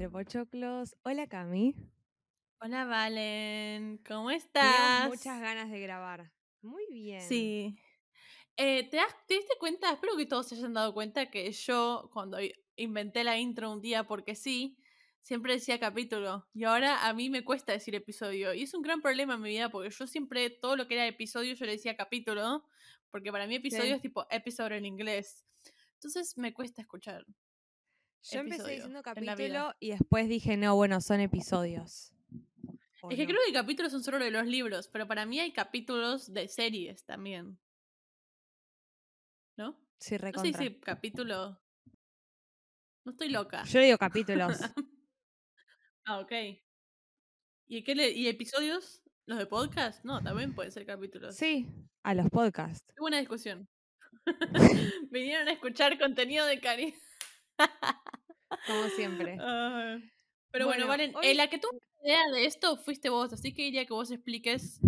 entre pochoclos. Hola Cami. Hola Valen, ¿cómo estás? muchas ganas de grabar. Muy bien. Sí. Eh, ¿te, das- ¿Te diste cuenta? Espero que todos se hayan dado cuenta que yo, cuando inventé la intro un día porque sí, siempre decía capítulo. Y ahora a mí me cuesta decir episodio. Y es un gran problema en mi vida porque yo siempre, todo lo que era episodio, yo le decía capítulo. Porque para mí episodio Sí. es tipo episode en inglés. Entonces me cuesta escuchar. Yo empecé diciendo capítulo y después dije, no, bueno, son episodios. ¿O Es que no? creo que capítulos son solo de los libros, pero para mí hay capítulos de series también. ¿No? Sí, No sé recontra. si capítulo. No estoy loca. Yo le digo capítulos. ah, ok. ¿Y, qué le- ¿Y episodios? ¿Los de podcast? No, también pueden ser capítulos. sí, a los podcasts. Buena discusión. Vinieron a escuchar contenido de Cari. Como siempre. Ah, Pero bueno, Bueno, Valen, hoy- eh, la que tuvo idea de esto fuiste vos, así que diría que vos expliques.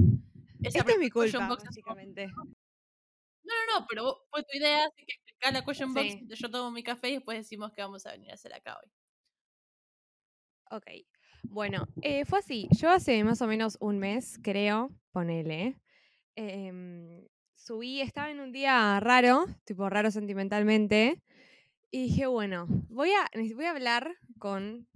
esa Esta es mi culpa, box. básicamente. No, no, no, pero vos- fue tu idea, así que explicá la question box. Yo tomo mi café y después decimos que vamos a venir a hacer acá hoy. Ok. Bueno, eh, fue así. Yo hace más o menos un mes, creo, ponele, em, subí, estaba en un día raro, tipo raro sentimentalmente, y dije, bueno, voy a, voy a hablar con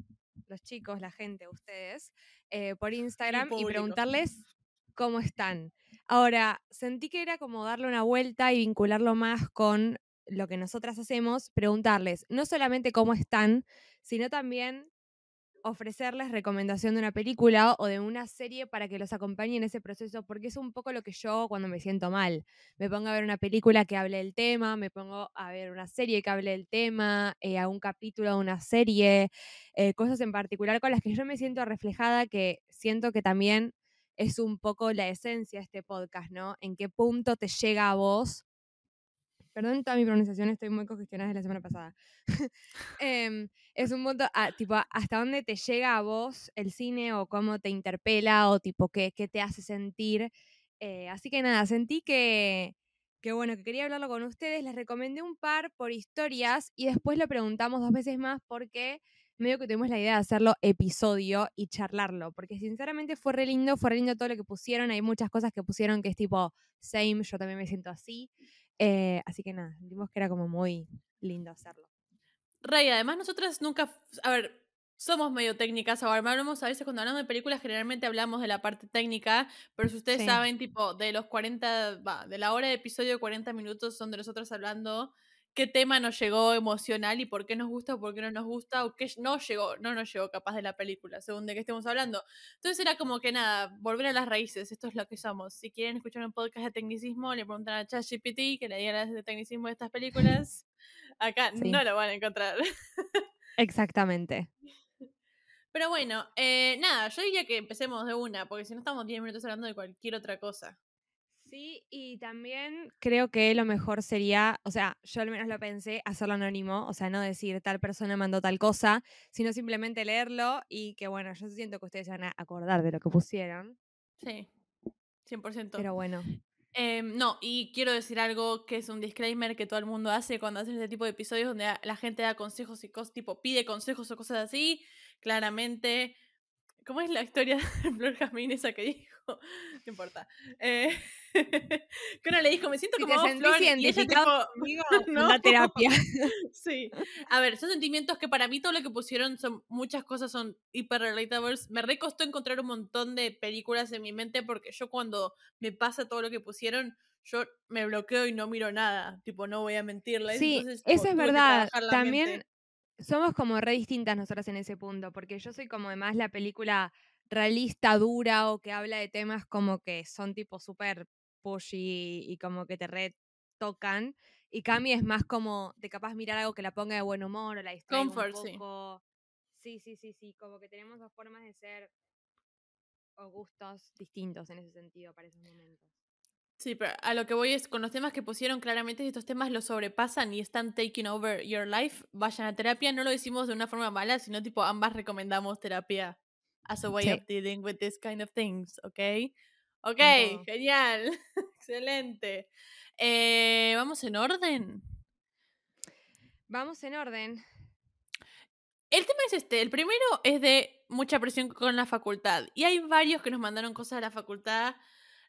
los chicos, la gente, ustedes, eh, por Instagram y preguntarles cómo están. Ahora, sentí que era como darle una vuelta y vincularlo más con lo que nosotras hacemos, preguntarles no solamente cómo están, sino también ofrecerles recomendación de una película o de una serie para que los acompañe en ese proceso, porque es un poco lo que yo cuando me siento mal. Me pongo a ver una película que hable del tema, me pongo a ver una serie que hable del tema, eh, a un capítulo de una serie, eh, cosas en particular con las que yo me siento reflejada, que siento que también es un poco la esencia de este podcast, ¿no? En qué punto te llega a vos. Perdón toda mi pronunciación, estoy muy congestionada desde la semana pasada. Em, es un punto, ah, tipo, hasta dónde te llega a vos el cine o cómo te interpela o tipo qué, qué te hace sentir. Eh, así que nada, sentí que, que bueno, que quería hablarlo con ustedes. Les recomendé un par por historias y después lo preguntamos dos veces más porque medio que tuvimos la idea de hacerlo episodio y charlarlo. Porque sinceramente fue re lindo, fue re lindo todo lo que pusieron. Hay muchas cosas que pusieron que es tipo, same, yo también me siento así. Eh, así que nada, sentimos que era como muy lindo hacerlo. Rey, además nosotras nunca, a ver, somos medio técnicas, ahora hablamos a veces cuando hablamos de películas generalmente hablamos de la parte técnica, pero si ustedes Sí. saben, tipo, de los 40, va, de la hora de episodio de 40 minutos son de nosotros hablando qué tema nos llegó emocional y por qué nos gusta o por qué no nos gusta o qué no llegó, no nos llegó capaz de la película, según de qué estemos hablando. Entonces era como que nada, volver a las raíces, esto es lo que somos. Si quieren escuchar un podcast de tecnicismo, le preguntan a ChatGPT que le diga las de tecnicismo de estas películas. Acá Sí. no lo van a encontrar. Exactamente. Pero bueno, eh, nada, yo diría que empecemos de una, porque si no estamos 10 minutos hablando de cualquier otra cosa. Sí, y también creo que lo mejor sería, o sea, yo al menos lo pensé, hacerlo anónimo, o sea, no decir tal persona mandó tal cosa, sino simplemente leerlo y que bueno, yo siento que ustedes se van a acordar de lo que pusieron, Sí, 100%. pero bueno. Em, no, y quiero decir algo que es un disclaimer que todo el mundo hace cuando hace este tipo de episodios donde la gente da consejos y cosas, tipo pide consejos o cosas así. Claramente, ¿cómo es la historia de Flor Jazmín esa que dijo? No importa. Eh, que uno le dijo, me siento Si como te vos, Flor, y ella tipo, no. la terapia. Sí. A ver, son sentimientos que para mí todo lo que pusieron son muchas cosas son hiper relatables. Me recostó encontrar un montón de películas en mi mente porque yo cuando me pasa todo lo que pusieron, yo me bloqueo y no miro nada. Tipo, no voy a mentirles. Sí, entonces, eso es verdad. También mente. Somos como re distintas nosotras en ese punto, porque yo soy como además la película realista, dura o que habla de temas como que son tipo súper pushy y como que te retocan. Y Cami es más como de capaz mirar algo que la ponga de buen humor o la distraiga un Comfort, sí. poco. Sí, sí, sí, sí, como que tenemos dos formas de ser o gustos distintos en ese sentido para esos momentos. Sí, pero a lo que voy es con los temas que pusieron, claramente si estos temas los sobrepasan y están taking over your life, vayan a terapia. No lo decimos de una forma mala, sino tipo ambas recomendamos terapia as a way Sí. of dealing with this kind of things, ¿ok? Ok, genial. Excelente. Eh, ¿Vamos en orden? Vamos en orden. El tema es este. El primero es de mucha presión con la facultad. Y hay varios que nos mandaron cosas de la facultad.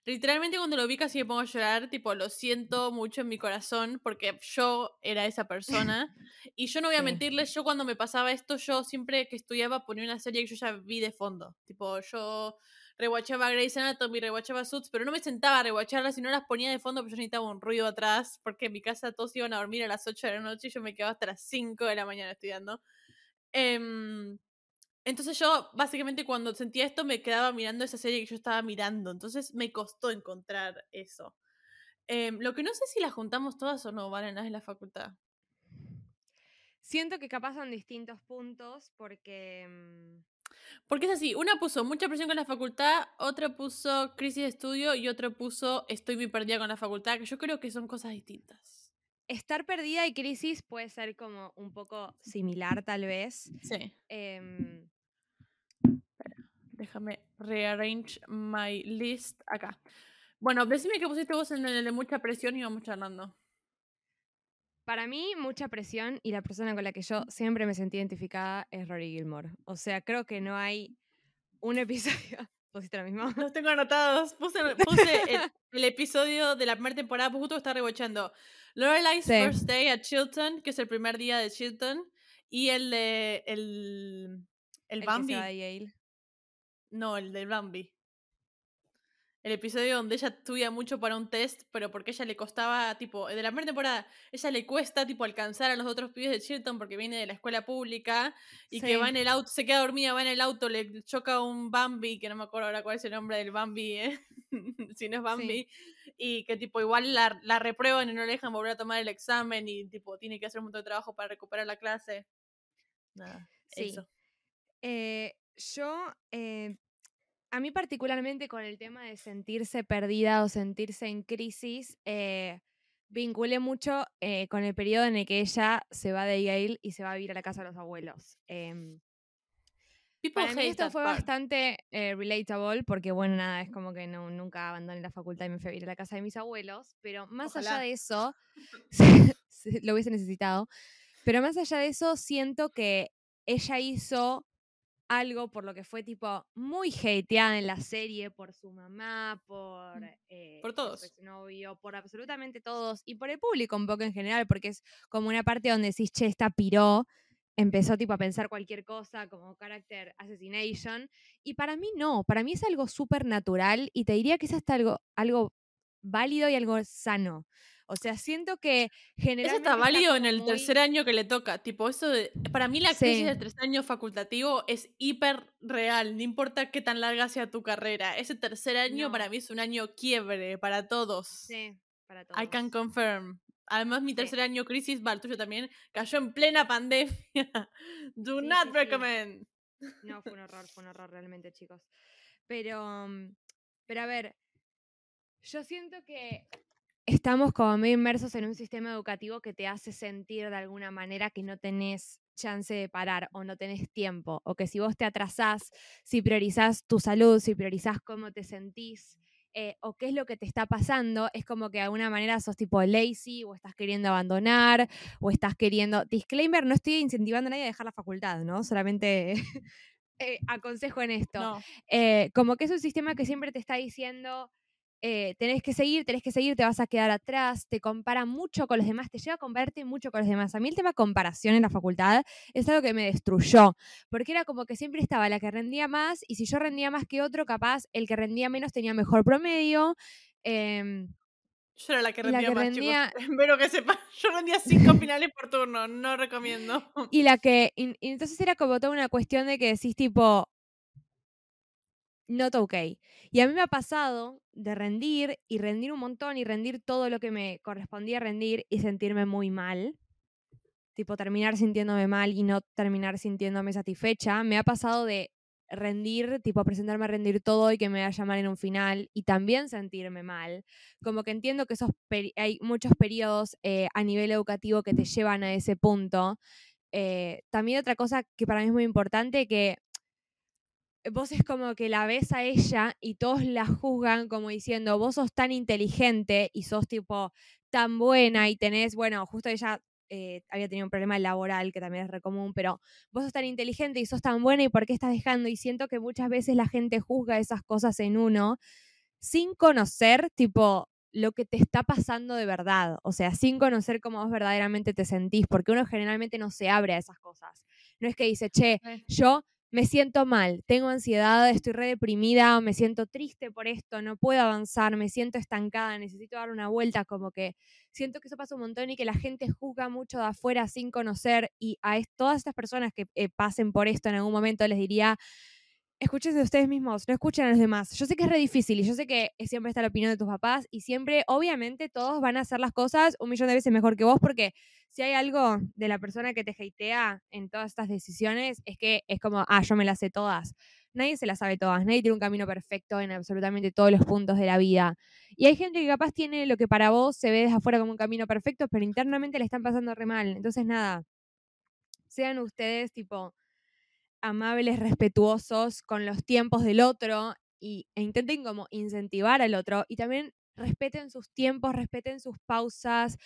Literalmente cuando lo vi casi me pongo a llorar, tipo, lo siento mucho en mi corazón porque yo era esa persona. Y yo no voy a Sí. mentirles, yo cuando me pasaba esto, yo siempre que estudiaba ponía una serie que yo ya vi de fondo. Tipo, yo rewatchaba Grey's Anatomy, rewatchaba Suits, pero no me sentaba a rewatcharlas, sino las ponía de fondo porque yo necesitaba un ruido atrás, porque en mi casa todos iban a dormir a las 8 de la noche y yo me quedaba hasta las 5 de la mañana estudiando. Em, entonces yo, básicamente, cuando sentía esto, me quedaba mirando esa serie que yo estaba mirando. Entonces me costó encontrar eso. Em, lo que no sé si las juntamos todas o no, valen las de la facultad. Siento que capaz son distintos puntos porque. mm, Porque es así, una puso mucha presión con la facultad, otra puso crisis de estudio y otra puso estoy muy perdida con la facultad, que yo creo que son cosas distintas. Estar perdida y crisis puede ser como un poco similar, tal vez. Sí. Em, Déjame rearrange my list acá. Bueno, decime que pusiste vos en el de mucha presión y vamos charlando. para mí, mucha presión y la persona con la que yo siempre me sentí identificada es Rory Gilmore. O sea, creo que no hay un episodio. ¿Pusiste lo mismo? Los tengo anotados. Puse, puse el, el episodio de la primera temporada, pues justo está rebochando. Lorelai's Sí. First Day at Chilton, que es el primer día de Chilton, y el de. El, el El que Bambi. se va de Yale. No, el del Bambi. El episodio donde ella estudia mucho para un test, pero porque ella le costaba, tipo, de la primera temporada, ella le cuesta, tipo, alcanzar a los otros pibes de Chilton porque viene de la escuela pública y que va en el auto, se queda dormida, va en el auto, le choca un Bambi, que no me acuerdo ahora cuál es el nombre del Bambi, ¿eh? si no es Bambi, y que, tipo, igual la, la reprueban y no le dejan volver a tomar el examen y, tipo, tiene que hacer un montón de trabajo para recuperar la clase. Nada, Sí. eso. Eh, yo, eh, a mí particularmente con el tema de sentirse perdida o sentirse en crisis, eh, vinculé mucho eh, con el periodo en el que ella se va de Yale y se va a vivir a la casa de los abuelos. Em, para mí esto fue bastante eh, relatable porque, bueno, nada, es como que no, nunca abandoné la facultad y me fui a vivir a la casa de mis abuelos, pero más allá de eso, lo hubiese necesitado, pero más allá de eso, siento que ella hizo algo por lo que fue tipo muy hateada en la serie por su mamá, por, eh, Por su todos. exnovio, por absolutamente todos y por el público un poco en general, porque es como una parte donde decís, che, esta piró, empezó tipo a pensar cualquier cosa como character assassination y para mí no, para mí es algo súper natural y te diría que es hasta algo, algo válido y algo sano. O sea, siento que Eso generalmente está válido en como el muy- tercer año que le toca. Tipo, eso de- para mí la crisis Sí. del tercer año facultativo es hiper real. No importa qué tan larga sea tu carrera. Ese tercer año No. para mí es un año quiebre para todos. Sí, para todos. I can confirm. Además, mi Sí. tercer año crisis, va, el tuyo también, cayó en plena pandemia. Do Sí, not sí, sí. recommend. No, fue un horror, fue un horror realmente, chicos. Pero, mm, pero a ver, yo siento que estamos como medio inmersos en un sistema educativo que te hace sentir de alguna manera que no tenés chance de parar o no tenés tiempo, o que si vos te atrasás, si priorizás tu salud, si priorizás cómo te sentís, eh, o qué es lo que te está pasando, es como que de alguna manera sos tipo lazy o estás queriendo abandonar o estás queriendo... Disclaimer, no estoy incentivando a nadie a dejar la facultad, ¿no? Solamente eh, aconsejo en esto. No. Eh, como que es un sistema que siempre te está diciendo, eh, tenés que seguir, tenés que seguir, te vas a quedar atrás, te compara mucho con los demás, te lleva a compararte mucho con los demás. A mí el tema comparación en la facultad es algo que me destruyó, porque era como que siempre estaba la que rendía más y si yo rendía más que otro, capaz el que rendía menos tenía mejor promedio. em, Yo era la que la rendía que más, rendía- chicos. Espero que sepan. Yo rendía cinco finales por turno. No recomiendo. Y la que. Y, y entonces era como toda una cuestión de que decís, tipo. Not okay. Y a mí me ha pasado de rendir y rendir un montón y rendir todo lo que me correspondía rendir y sentirme muy mal. Tipo, terminar sintiéndome mal y no terminar sintiéndome satisfecha. Me ha pasado de rendir, tipo, presentarme a rendir todo y que me vaya mal en un final y también sentirme mal. Como que entiendo que esos hay muchos periodos eh, a nivel educativo que te llevan a ese punto. Eh, también otra cosa que para mí es muy importante, que vos es como que la ves a ella y todos la juzgan como diciendo, vos sos tan inteligente y sos tipo tan buena y tenés, bueno, justo ella eh, había tenido un problema laboral, que también es re común, pero vos sos tan inteligente y sos tan buena y por qué estás dejando. Y siento que muchas veces la gente juzga esas cosas en uno sin conocer, tipo, lo que te está pasando de verdad, o sea, sin conocer cómo vos verdaderamente te sentís, porque uno generalmente no se abre a esas cosas. No es que dice, che, yo me siento mal, tengo ansiedad, estoy re deprimida, me siento triste por esto, no puedo avanzar, me siento estancada, necesito dar una vuelta, como que siento que eso pasa un montón y que la gente juzga mucho de afuera sin conocer y a todas estas personas que eh, pasen por esto en algún momento les diría, escúchense ustedes mismos, no escuchen a los demás. Yo sé que es re difícil y yo sé que siempre está la opinión de tus papás y siempre, obviamente, todos van a hacer las cosas un millón de veces mejor que vos porque si hay algo de la persona que te hatea en todas estas decisiones, es que es como, ah, yo me las sé todas. Nadie se las sabe todas, nadie tiene un camino perfecto en absolutamente todos los puntos de la vida. Y hay gente que capaz tiene lo que para vos se ve desde afuera como un camino perfecto, pero internamente le están pasando re mal. Entonces, nada, sean ustedes tipo amables, respetuosos con los tiempos del otro y, e intenten como incentivar al otro y también respeten sus tiempos, respeten sus pausas,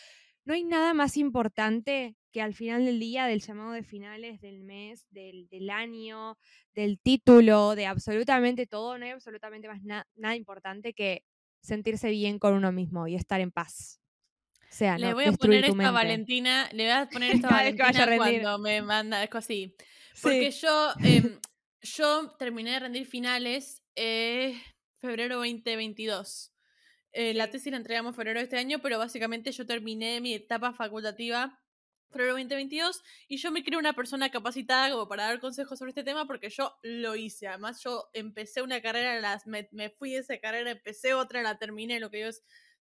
no hay nada más importante que al final del día, del llamado de finales del mes, del, año, del título, de absolutamente todo, no hay absolutamente más nada importante que sentirse bien con uno mismo y estar en paz. O sea, le voy a poner esta Valentina, le voy a poner esta Valentina cuando me manda algo así. Porque yo, em, yo terminé de rendir finales eh, febrero 2022. Eh, la tesis la entregamos en febrero de este año, pero básicamente yo terminé mi etapa facultativa febrero 2022 y yo me creo una persona capacitada como para dar consejos sobre este tema porque yo lo hice. Además, yo empecé una carrera, las, me, fui de esa carrera, empecé otra, la terminé, lo que yo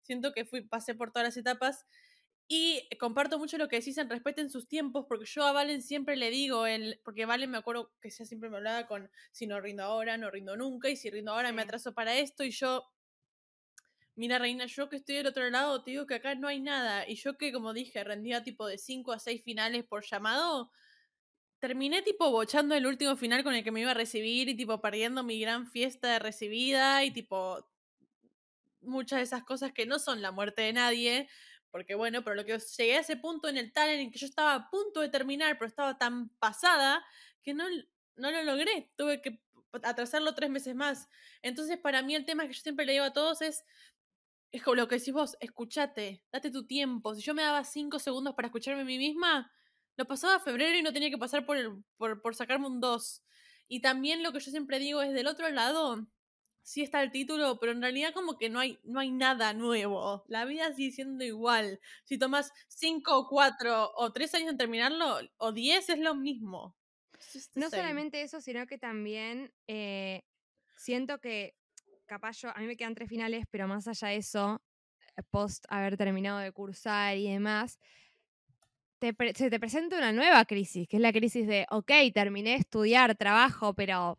siento que fui, pasé por todas las etapas. Y comparto mucho lo que decís en respeten sus tiempos, porque yo a Valen siempre le digo, el, porque Valen me acuerdo que ella siempre me hablaba con si no rindo ahora, no rindo nunca, y si rindo ahora me atraso para esto, y yo mira Reina, yo que estoy del otro lado, te digo que acá no hay nada. Y yo que, como dije, rendía tipo de 5 a 6 finales por llamado, terminé tipo bochando el último final con el que me iba a recibir y tipo perdiendo mi gran fiesta de recibida y tipo muchas de esas cosas que no son la muerte de nadie. Porque bueno, pero lo que llegué a ese punto en el talent en que yo estaba a punto de terminar, pero estaba tan pasada que no, no lo logré. Tuve que atrasarlo tres meses más. Entonces, para mí el tema que yo siempre le digo a todos es, es lo que decís vos, escúchate, date tu tiempo. Si yo me daba cinco segundos para escucharme a mí misma, lo pasaba febrero y no tenía que pasar por, el, por, por sacarme un 2. Y también lo que yo siempre digo es del otro lado, sí está el título, pero en realidad como que no hay, no hay nada nuevo. La vida sigue siendo igual. Si tomas cinco o cuatro o tres años en terminarlo, o diez es lo mismo. No solamente eso, sino que también eh, siento que capaz yo, a mí me quedan tres finales, pero más allá de eso, eh, post haber terminado de cursar y demás, se te presenta una nueva crisis, que es la crisis de, ok, terminé de estudiar, trabajo, pero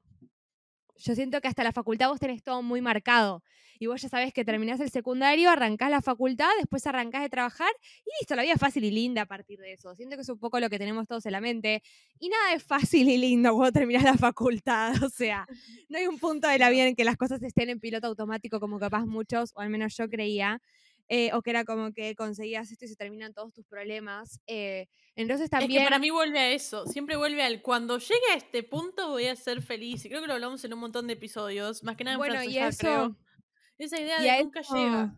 yo siento que hasta la facultad vos tenés todo muy marcado. Y vos ya sabés que terminás el secundario, arrancás la facultad, después arrancás de trabajar y listo, la vida es fácil y linda a partir de eso. Siento que es un poco lo que tenemos todos en la mente. Y nada es fácil y lindo cuando terminás la facultad. O sea, no hay un punto de la vida en que las cosas estén en piloto automático como capaz muchos, o al menos yo creía. Eh, o que era como que conseguías esto y se terminan todos tus problemas. Eh, entonces también... Es que para mí vuelve a eso, siempre vuelve al cuando llegue a este punto voy a ser feliz. Y creo que lo hablamos en un montón de episodios, más que nada en bueno, y eso, Esa idea de nunca llega.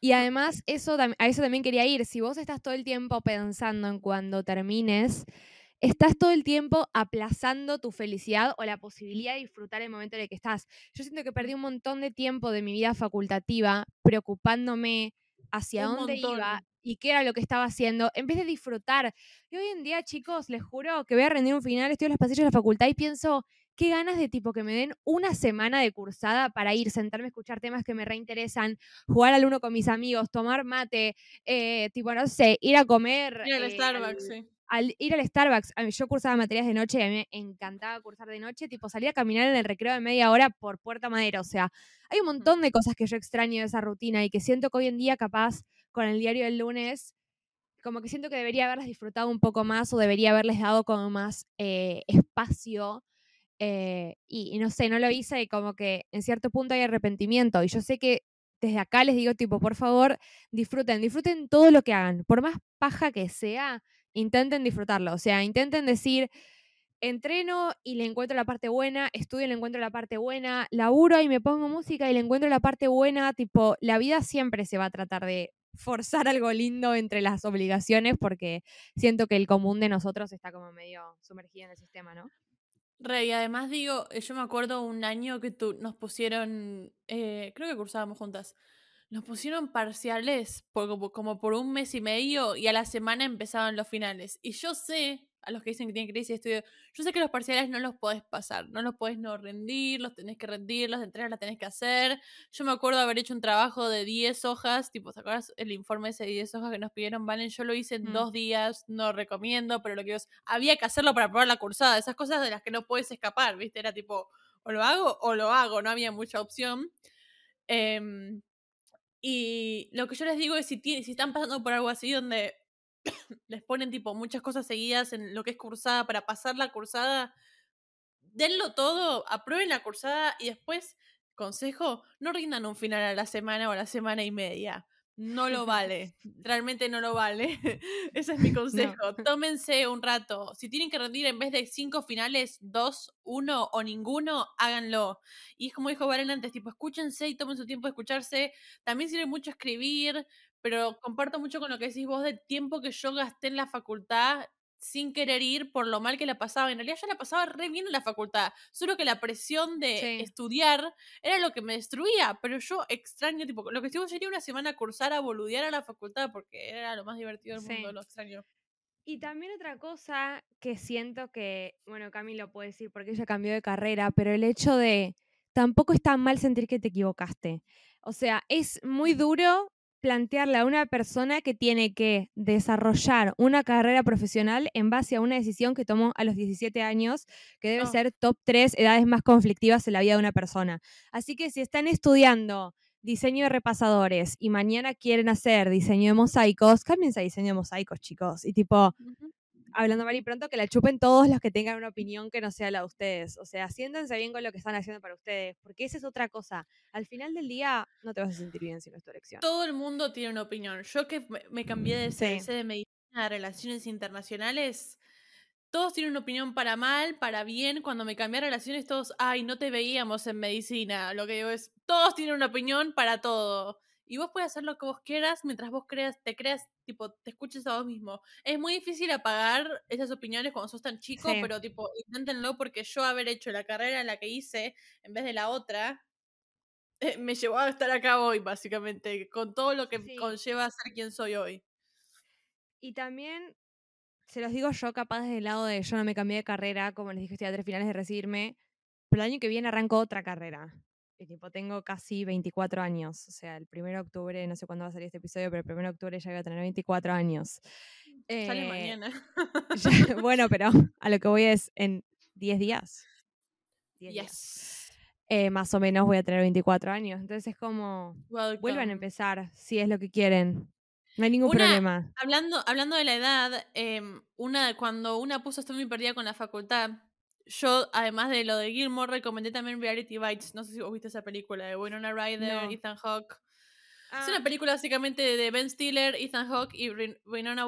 Y además, eso, a eso también quería ir. Si vos estás todo el tiempo pensando en cuando termines, estás todo el tiempo aplazando tu felicidad o la posibilidad de disfrutar el momento en el que estás. Yo siento que perdí un montón de tiempo de mi vida facultativa preocupándome hacia dónde iba y qué era lo que estaba haciendo, en vez de disfrutar. Y hoy en día, chicos, les juro que voy a rendir un final, estoy en los pasillos de la facultad y pienso, qué ganas de tipo que me den una semana de cursada para ir, sentarme a escuchar temas que me reinteresan, jugar al uno con mis amigos, tomar mate, eh, tipo, no sé, ir a comer. Ir al eh, Starbucks, sí al ir al Starbucks, yo cursaba materias de noche y a mí me encantaba cursar de noche, tipo salir a caminar en el recreo de media hora por Puerta Madera, o sea, hay un montón de cosas que yo extraño de esa rutina y que siento que hoy en día capaz con el diario del lunes, como que siento que debería haberlas disfrutado un poco más o debería haberles dado como más eh, espacio. Eh, y, y no sé, no lo hice y como que en cierto punto hay arrepentimiento y yo sé que desde acá les digo, tipo, por favor, disfruten, disfruten todo lo que hagan. Por más paja que sea, intenten disfrutarlo. O sea, intenten decir, entreno y le encuentro la parte buena, estudio y le encuentro la parte buena, laburo y me pongo música y le encuentro la parte buena, tipo, la vida siempre se va a tratar de forzar algo lindo entre las obligaciones porque siento que el común de nosotros está como medio sumergido en el sistema, ¿no? Rey, además digo, eh, yo me acuerdo un año que tú, nos pusieron, eh, creo que cursábamos juntas, nos pusieron parciales por, como por un mes y medio y a la semana empezaban los finales. Y yo sé a los que dicen que tienen crisis de estudio, yo sé que los parciales no los podés pasar, no los podés no rendir, los tenés que rendir, los entregas las tenés que hacer. Yo me acuerdo haber hecho un trabajo de 10 hojas, tipo, ¿te acuerdas el informe ese de 10 hojas que nos pidieron, Valen? Yo lo hice en dos días, no recomiendo, pero lo que es, había que hacerlo para probar la cursada, esas cosas de las que no puedes escapar, ¿viste? Era tipo, o lo hago o lo hago, no había mucha opción. Em, y lo que yo les digo es si, si están pasando por algo así donde les ponen tipo muchas cosas seguidas en lo que es cursada para pasar la cursada, denlo todo, aprueben la cursada y después, consejo, no rindan un final a la semana o a la semana y media no lo vale. Realmente no lo vale. Ese es mi consejo. Tómense un rato. Si tienen que rendir en vez de cinco finales, dos, uno o ninguno, háganlo. Y es como dijo Valen antes, tipo, escúchense y tomen su tiempo de escucharse. También sirve mucho escribir, pero comparto mucho con lo que decís vos del tiempo que yo gasté en la facultad sin querer ir por lo mal que la pasaba. En realidad yo la pasaba re bien en la facultad, solo que la presión de estudiar era lo que me destruía, pero yo extraño, tipo, lo que estuvo sería una semana a cursar, a boludear a la facultad, porque era lo más divertido del mundo, lo extraño. Y también otra cosa que siento que, bueno, Camilo puede decir porque ella cambió de carrera, pero el hecho de tampoco es tan mal sentir que te equivocaste. O sea, es muy duro plantearle a una persona que tiene que desarrollar una carrera profesional en base a una decisión que tomó a los 17 años, que debe ser top 3 edades más conflictivas en la vida de una persona. Así que si están estudiando diseño de repasadores y mañana quieren hacer diseño de mosaicos, cámbiense a diseño de mosaicos, chicos. Y tipo, hablando mal y pronto, que la chupen todos los que tengan una opinión que no sea la de ustedes. O sea, siéntense bien con lo que están haciendo para ustedes, porque esa es otra cosa. Al final del día no te vas a sentir bien si no es tu elección. Todo el mundo tiene una opinión. Yo que me cambié de CS de medicina a relaciones internacionales, todos tienen una opinión para mal, para bien. Cuando me cambié a relaciones, todos, ay, no te veíamos en medicina. Lo que digo es, todos tienen una opinión para todo. Y vos puedes hacer lo que vos quieras mientras vos creas, te creas, tipo, te escuches a vos mismo. Es muy difícil apagar esas opiniones cuando sos tan chico, pero tipo, inténtenlo porque yo haber hecho la carrera en la que hice en vez de la otra, eh, me llevó a estar acá hoy, básicamente, con todo lo que conlleva ser quien soy hoy. Y también, se los digo yo, capaz desde el lado de yo no me cambié de carrera, como les dije, estoy a tres finales de recibirme, pero el año que viene arranco otra carrera. Y tipo, tengo casi 24 años. O sea, el 1 de octubre, no sé cuándo va a salir este episodio, pero el 1 de octubre ya voy a tener 24 años. Sale eh, mañana. bueno, pero a lo que voy es en 10 días. 10 días. Eh, más o menos voy a tener 24 años. Entonces es como, vuelvan a empezar si es lo que quieren. No hay ningún problema. Hablando, hablando de la edad, em, una, cuando una puso estoy muy perdida con la facultad, yo, además de lo de Gilmore, recomendé también Reality Bites. No sé si vos viste esa película de Winona Ryder, Ethan Hawke. Es una ah. película básicamente de Ben Stiller, Ethan Hawke y Winona,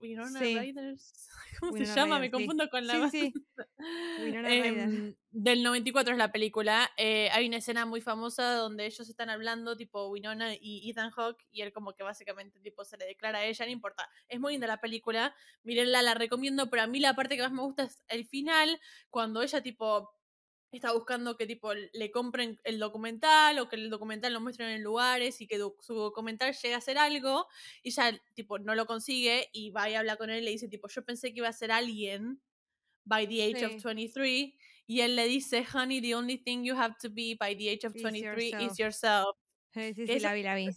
Winona Ryder. ¿Cómo se llama? Me confundo con la. Sí, eh, del 94 es la película. Eh, hay una escena muy famosa donde ellos están hablando, tipo Winona y Ethan Hawke, y él, como que básicamente tipo se le declara a ella, no importa. Es muy linda la película. Mírenla, la recomiendo, pero a mí la parte que más me gusta es el final, cuando ella, tipo está buscando que tipo le compren el documental o que el documental lo muestren en lugares y que su documental llegue a ser algo y ya tipo no lo consigue y va y habla con él y le dice tipo yo pensé que iba a ser alguien by the age of 23 y él le dice honey the only thing you have to be by the age of 23 is yourself. Sí, sí, la vi, la vi.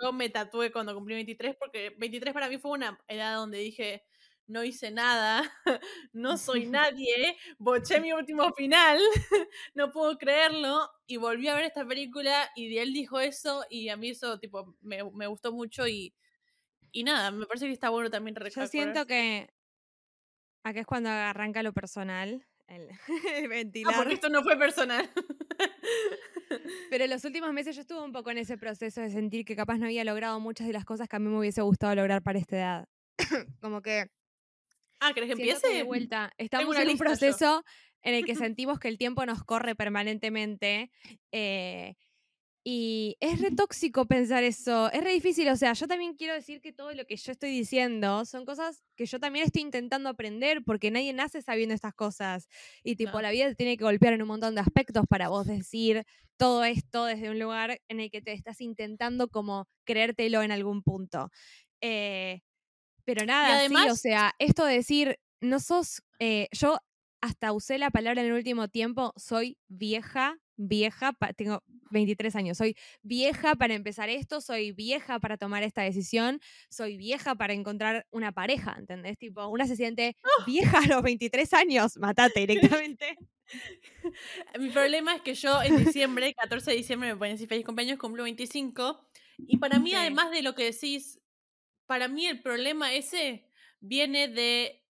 Yo me tatué cuando cumplí 23 porque 23 para mí fue una edad donde dije no hice nada, no soy nadie, boché mi último final, no puedo creerlo, y volví a ver esta película y él dijo eso y a mí eso tipo me, gustó mucho y, y nada, me parece que está bueno también Yo siento que acá es cuando arranca lo personal, el, ventilar. Ah, porque esto no fue personal. Pero los últimos meses yo estuve un poco en ese proceso de sentir que capaz no había logrado muchas de las cosas que a mí me hubiese gustado lograr para esta edad. Como que Ah, ¿querés que empiece? de vuelta estamos en un yo. proceso en el que sentimos que el tiempo nos corre permanentemente. eh, y es re tóxico pensar eso, es re difícil, o sea, yo también quiero decir que todo lo que yo estoy diciendo son cosas que yo también estoy intentando aprender porque nadie nace sabiendo estas cosas y tipo No. la vida te tiene que golpear en un montón de aspectos para vos decir todo esto desde un lugar en el que te estás intentando como creértelo en algún punto. Eh, pero nada, sí, o sea, esto de decir, no sos, eh, yo hasta usé la palabra en el último tiempo, soy vieja, vieja, tengo 23 años, soy vieja para empezar esto, soy vieja para tomar esta decisión, soy vieja para encontrar una pareja, ¿entendés? Tipo, una se siente vieja a los 23 años, matate directamente. Mi problema es que yo en diciembre, 14 de diciembre, me pueden decir feliz cumpleaños, cumplo 25. Y para mí, Sí. además de lo que decís, para mí el problema ese viene de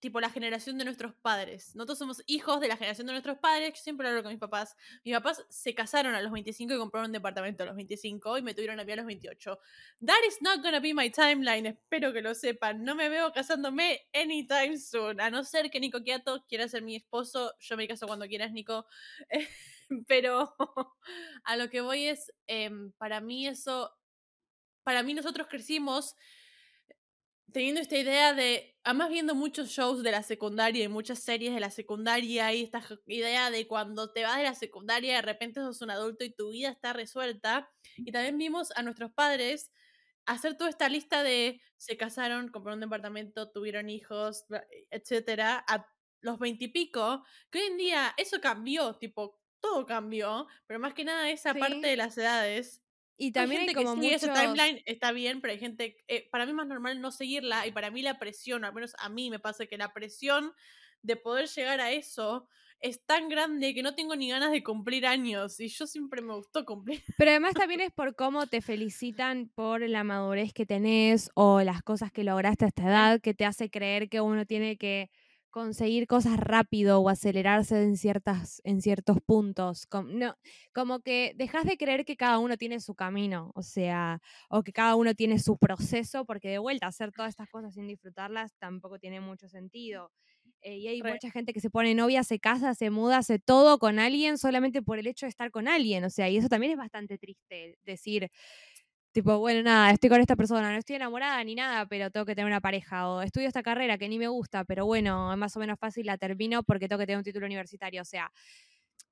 tipo la generación de nuestros padres. Nosotros somos hijos de la generación de nuestros padres. Yo siempre hablo con mis papás. Mis papás se casaron a los 25 y compraron un departamento a los 25 y me tuvieron a mí a los 28. That is not gonna be my timeline. Espero que lo sepan. No me veo casándome anytime soon. A no ser que Nico Quiato quiera ser mi esposo. Yo me caso cuando quieras, Nico. Pero a lo que voy es, em, para mí eso, para mí nosotros crecimos teniendo esta idea de, además viendo muchos shows de la secundaria y muchas series de la secundaria y esta idea de cuando te vas de la secundaria de repente sos un adulto y tu vida está resuelta. Y también vimos a nuestros padres hacer toda esta lista de se casaron, compraron un departamento, tuvieron hijos, bla- etcétera, a los veintipico, que hoy en día eso cambió, tipo, todo cambió, pero más que nada esa Sí. parte de las edades Y hay también hay gente como que muchos... esa timeline, está bien, pero hay gente, eh, para mí es más normal no seguirla y para mí la presión, al menos a mí me pasa que la presión de poder llegar a eso es tan grande que no tengo ni ganas de cumplir años y yo siempre me gustó cumplir. Pero además también es por cómo te felicitan por la madurez que tenés o las cosas que lograste a esta edad que te hace creer que uno tiene que conseguir cosas rápido o acelerarse en ciertas en ciertos puntos como, no, como que dejas de creer que cada uno tiene su camino o sea o que cada uno tiene su proceso porque de vuelta hacer todas estas cosas sin disfrutarlas tampoco tiene mucho sentido Eh, y hay Re. mucha gente que se pone novia, se casa, se muda, hace todo con alguien solamente por el hecho de estar con alguien. O sea, y eso también es bastante triste. Decir, tipo, bueno, nada, estoy con esta persona, no estoy enamorada ni nada, pero tengo que tener una pareja. O estudio esta carrera que ni me gusta, pero bueno, es más o menos fácil, la termino porque tengo que tener un título universitario. O sea,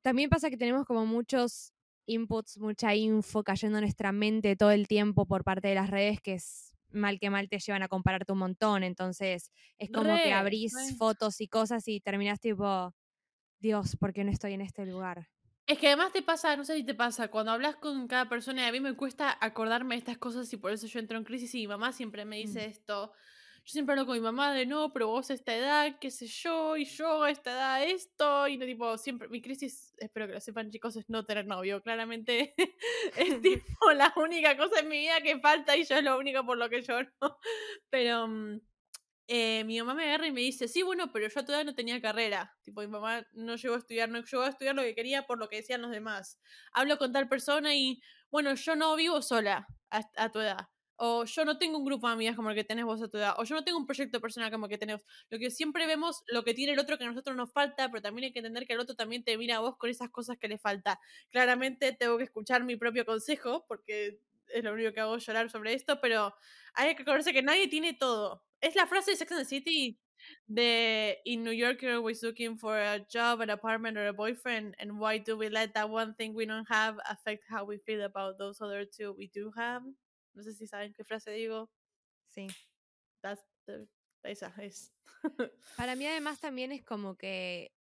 también pasa que tenemos como muchos inputs, mucha info cayendo en nuestra mente todo el tiempo por parte de las redes que es mal que mal te llevan a compararte un montón. Entonces, es como que abrís re. fotos y cosas y terminás tipo, Dios, ¿por qué no estoy en este lugar? Es que además te pasa, no sé si te pasa, cuando hablas con cada persona y a mí me cuesta acordarme de estas cosas y por eso yo entro en crisis y mi mamá siempre me dice Mm. esto. Yo siempre hablo con mi mamá de no, pero vos a esta edad, qué sé yo, y yo a esta edad esto, y no tipo, siempre, mi crisis, espero que lo sepan chicos, es no tener novio. Claramente es tipo la única cosa en mi vida que falta y yo es lo único por lo que lloro. Pero mm, eh, mi mamá me agarra y me dice, sí, bueno, pero yo todavía no tenía carrera. Tipo, mi mamá no llegó a estudiar, no llegó a estudiar lo que quería por lo que decían los demás. Hablo con tal persona y, bueno, yo no vivo sola a, a tu edad. O yo no tengo un grupo de amigas como el que tenés vos a tu edad. O yo no tengo un proyecto personal como el que tenés. Lo que siempre vemos, lo que tiene el otro que a nosotros nos falta, pero también hay que entender que el otro también te mira a vos con esas cosas que le falta. Claramente tengo que escuchar mi propio consejo, porque es lo único que hago llorar sobre esto, pero hay que acordarse que nadie tiene todo. Es la frase de Sex and the City de In New York you're always looking for a job, an apartment or a boyfriend and why do we let that one thing we don't have affect how we feel about those other two we do have? No sé si saben qué frase digo. Sí. That's the- esa es. Para mí además también es como que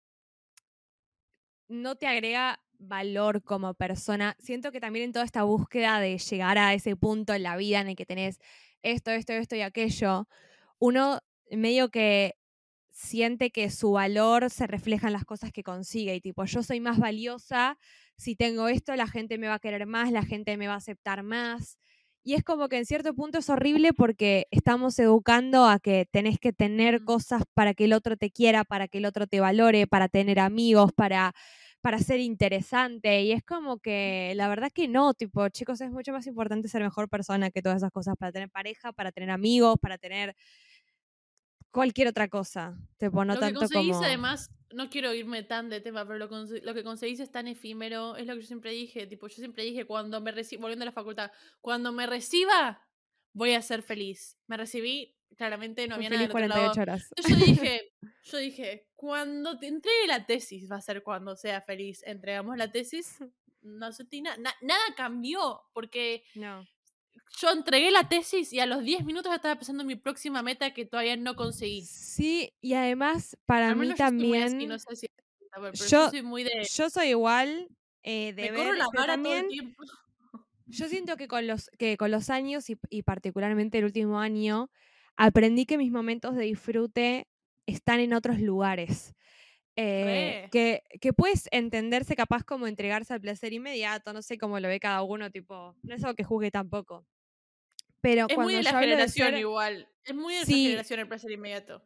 no te agrega valor como persona. Siento que también en toda esta búsqueda de llegar a ese punto en la vida en el que tenés esto, esto, esto y aquello, uno medio que siente que su valor se refleja en las cosas que consigue y tipo, yo soy más valiosa, si tengo esto, la gente me va a querer más, la gente me va a aceptar más. Y es como que en cierto punto es horrible porque estamos educando a que tenés que tener cosas para que el otro te quiera, para que el otro te valore, para tener amigos, para, para ser interesante. Y es como que la verdad que no, tipo, chicos, es mucho más importante ser mejor persona que todas esas cosas, para tener pareja, para tener amigos, para tener cualquier otra cosa. Tipo, no lo tanto que conseguís, como. además, no quiero irme tan de tema, pero lo, lo que conseguís es tan efímero, es lo que yo siempre dije, tipo, yo siempre dije, cuando me reciba, volviendo a la facultad, cuando me reciba, voy a ser feliz. Me recibí, claramente no había nada feliz del otro lado. 48 horas. Yo dije, yo dije, cuando te entregue la tesis va a ser cuando sea feliz. Entregamos la tesis, no sentí nada, na- nada cambió, porque No. Yo entregué la tesis y a los 10 minutos ya estaba pensando en mi próxima meta que todavía no conseguí. Sí, y además, para Al mí yo también. así, no sé si pero yo, yo- soy muy de Yo soy igual eh, de me ver, corro la pero vara todo el también tiempo. yo siento que con los, que con los años y, y particularmente el último año, aprendí que mis momentos de disfrute están en otros lugares. Eh, que, que puedes entenderse capaz como entregarse al placer inmediato, no sé cómo lo ve cada uno, tipo, no es algo que juzgue tampoco. Pero Es cuando muy de la de generación ser, igual. Es muy de esa Sí. generación el placer inmediato.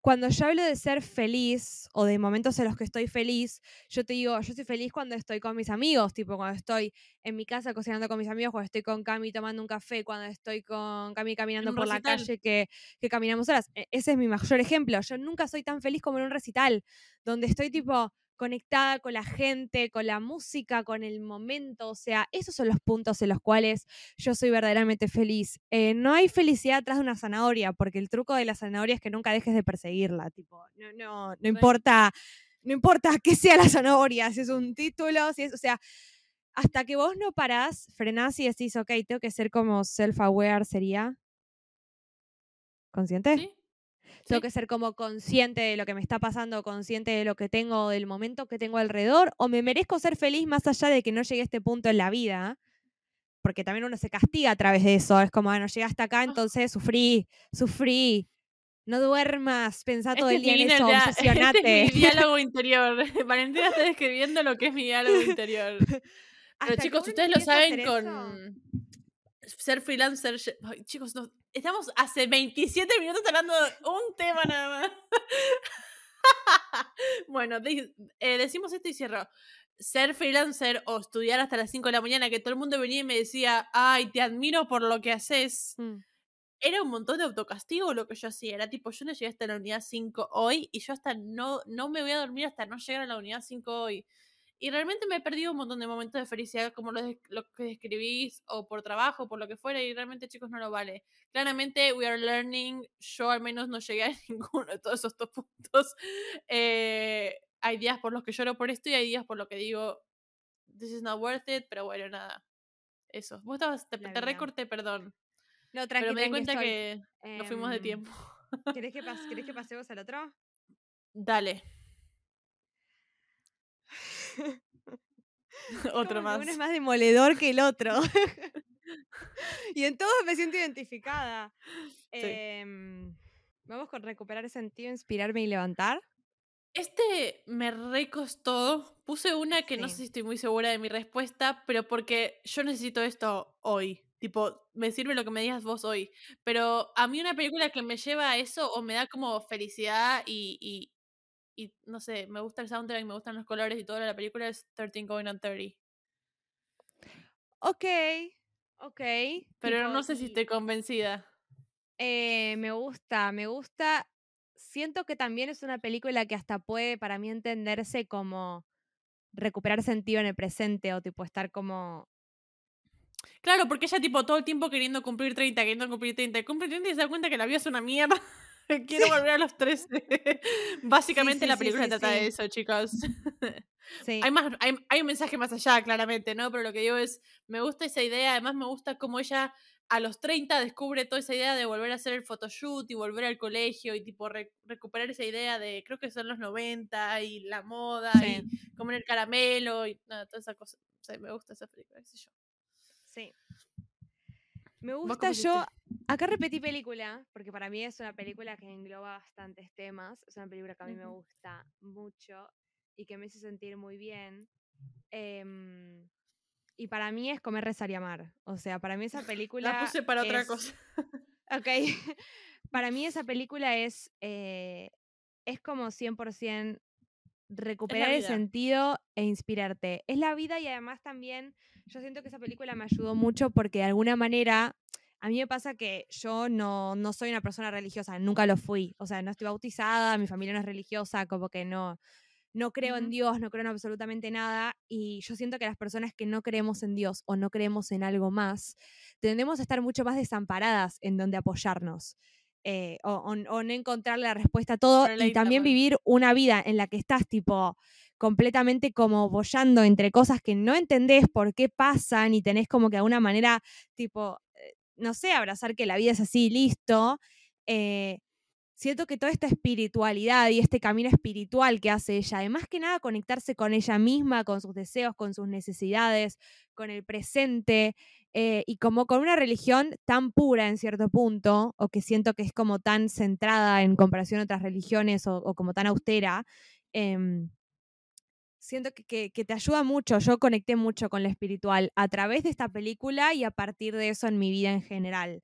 Cuando yo hablo de ser feliz o de momentos en los que estoy feliz, yo te digo, yo soy feliz cuando estoy con mis amigos, tipo cuando estoy en mi casa cocinando con mis amigos, cuando estoy con Cami tomando un café, cuando estoy con Cami caminando por la calle que, que caminamos horas. E- Ese es mi mayor ejemplo. Yo nunca soy tan feliz como en un recital, donde estoy tipo conectada con la gente, con la música, con el momento. O sea, esos son los puntos en los cuales yo soy verdaderamente feliz. Eh, no hay felicidad atrás de una zanahoria, porque el truco de la zanahoria es que nunca dejes de perseguirla. Tipo, no, no, no importa, no importa qué sea la zanahoria, si es un título, si es, o sea, hasta que vos no parás, frenás y decís, ok, tengo que ser como self-aware, sería. ¿Consciente? ¿Sí? Tengo que ser como consciente de lo que me está pasando, consciente de lo que tengo, del momento que tengo alrededor, o me merezco ser feliz más allá de que no llegue a este punto en la vida, porque también uno se castiga a través de eso, es como, bueno, llegué hasta acá, entonces sufrí, sufrí, no duermas, pensá todo Este el día en eso, obsesionate. Este es mi diálogo interior. Valentina está describiendo lo que es mi diálogo interior. Pero chicos, ustedes lo saben con eso, ser freelancer. Ay, chicos, no- estamos hace 27 minutos hablando de un tema nada más. bueno, de- eh, decimos esto y cierro. Ser freelancer o estudiar hasta las 5 de la mañana, que todo el mundo venía y me decía, ay, te admiro por lo que haces. Mm, Era un montón de autocastigo lo que yo hacía. Era tipo, yo no llegué hasta la unidad 5 hoy y yo hasta no, no me voy a dormir hasta no llegar a la unidad 5 hoy. Y realmente me he perdido un montón de momentos de felicidad como los, de- lo que describís o por trabajo, por lo que fuera, y realmente chicos no lo vale. Claramente, we are learning, yo al menos no llegué a ninguno de todos esos dos puntos. Eh, hay días por los que lloro por esto y hay días por los que digo, this is not worth it, pero bueno, nada. Eso. Vos estabas, te, te recorté, perdón. No, tranqui, pero me di cuenta estoy. que nos fuimos de Em, tiempo. ¿Querés que, pas- ¿Querés que pasemos al otro? Dale, otro más. Uno es más demoledor que el otro. y en todos me siento identificada. Em, Vamos con recuperar ese sentido, inspirarme y levantar. Este me recostó. Puse una que no Sí. sé si estoy muy segura de mi respuesta, pero porque yo necesito esto hoy. Tipo, me sirve lo que me digas vos hoy. Pero a mí una película que me lleva a eso o me da como felicidad y, y, y, no sé, me gusta el soundtrack, me gustan los colores y toda la película es 13 Going on 30. Ok, ok. Pero tipo, no sé si estoy convencida. eh, me gusta, me gusta. Siento que también es una película que hasta puede para mí entenderse como recuperar sentido en el presente o tipo estar como Claro, porque ella tipo todo el tiempo queriendo cumplir 30, queriendo cumplir 30, cumple 30 y se da cuenta que la vida es una mierda. Quiero volver a los 13. Básicamente sí, la película trata de eso, chicos. hay, más, hay, hay un mensaje más allá, claramente, ¿no? Pero lo que digo es, me gusta esa idea, además me gusta cómo ella a los 30 descubre toda esa idea de volver a hacer el photoshoot y volver al colegio y tipo re- recuperar esa idea de, creo que son los 90 y la moda y comer el caramelo y nada, toda esa cosa. O sea, me gusta esa película, qué sé yo. sí. Me ¿Vos gusta yo. Acá repetí película, porque para mí es una película que engloba bastantes temas. Es una película que a mí me gusta mucho y que me hizo sentir muy bien. Em, y para mí es comer, rezar y amar. O sea, para mí esa película. La puse para otra cosa. Ok. para mí esa película es. eh, es como 100% recuperar el sentido e inspirarte. Es la vida y además también yo siento que esa película me ayudó mucho porque de alguna manera a mí me pasa que yo no, no soy una persona religiosa, nunca lo fui. O sea, no estoy bautizada, mi familia no es religiosa, como que no, no creo en. Dios, no creo en absolutamente nada. Y yo siento que las personas que no creemos en Dios o no creemos en algo más, tendemos a estar mucho más desamparadas en donde apoyarnos. eh, o, o- o no encontrar la respuesta a todo y también vivir una vida en la que estás tipo completamente como bollando entre cosas que no entendés por qué pasan y tenés como que de alguna manera tipo, eh, no sé, abrazar que la vida es así, listo. eh, siento que toda esta espiritualidad y este camino espiritual que hace ella, además que nada conectarse con ella misma, con sus deseos, con sus necesidades, con el presente, eh, y como con una religión tan pura en cierto punto, o que siento que es como tan centrada en comparación a otras religiones o, como tan austera, em, siento que, que- que te ayuda mucho. Yo conecté mucho con lo espiritual a través de esta película y a partir de eso en mi vida en general.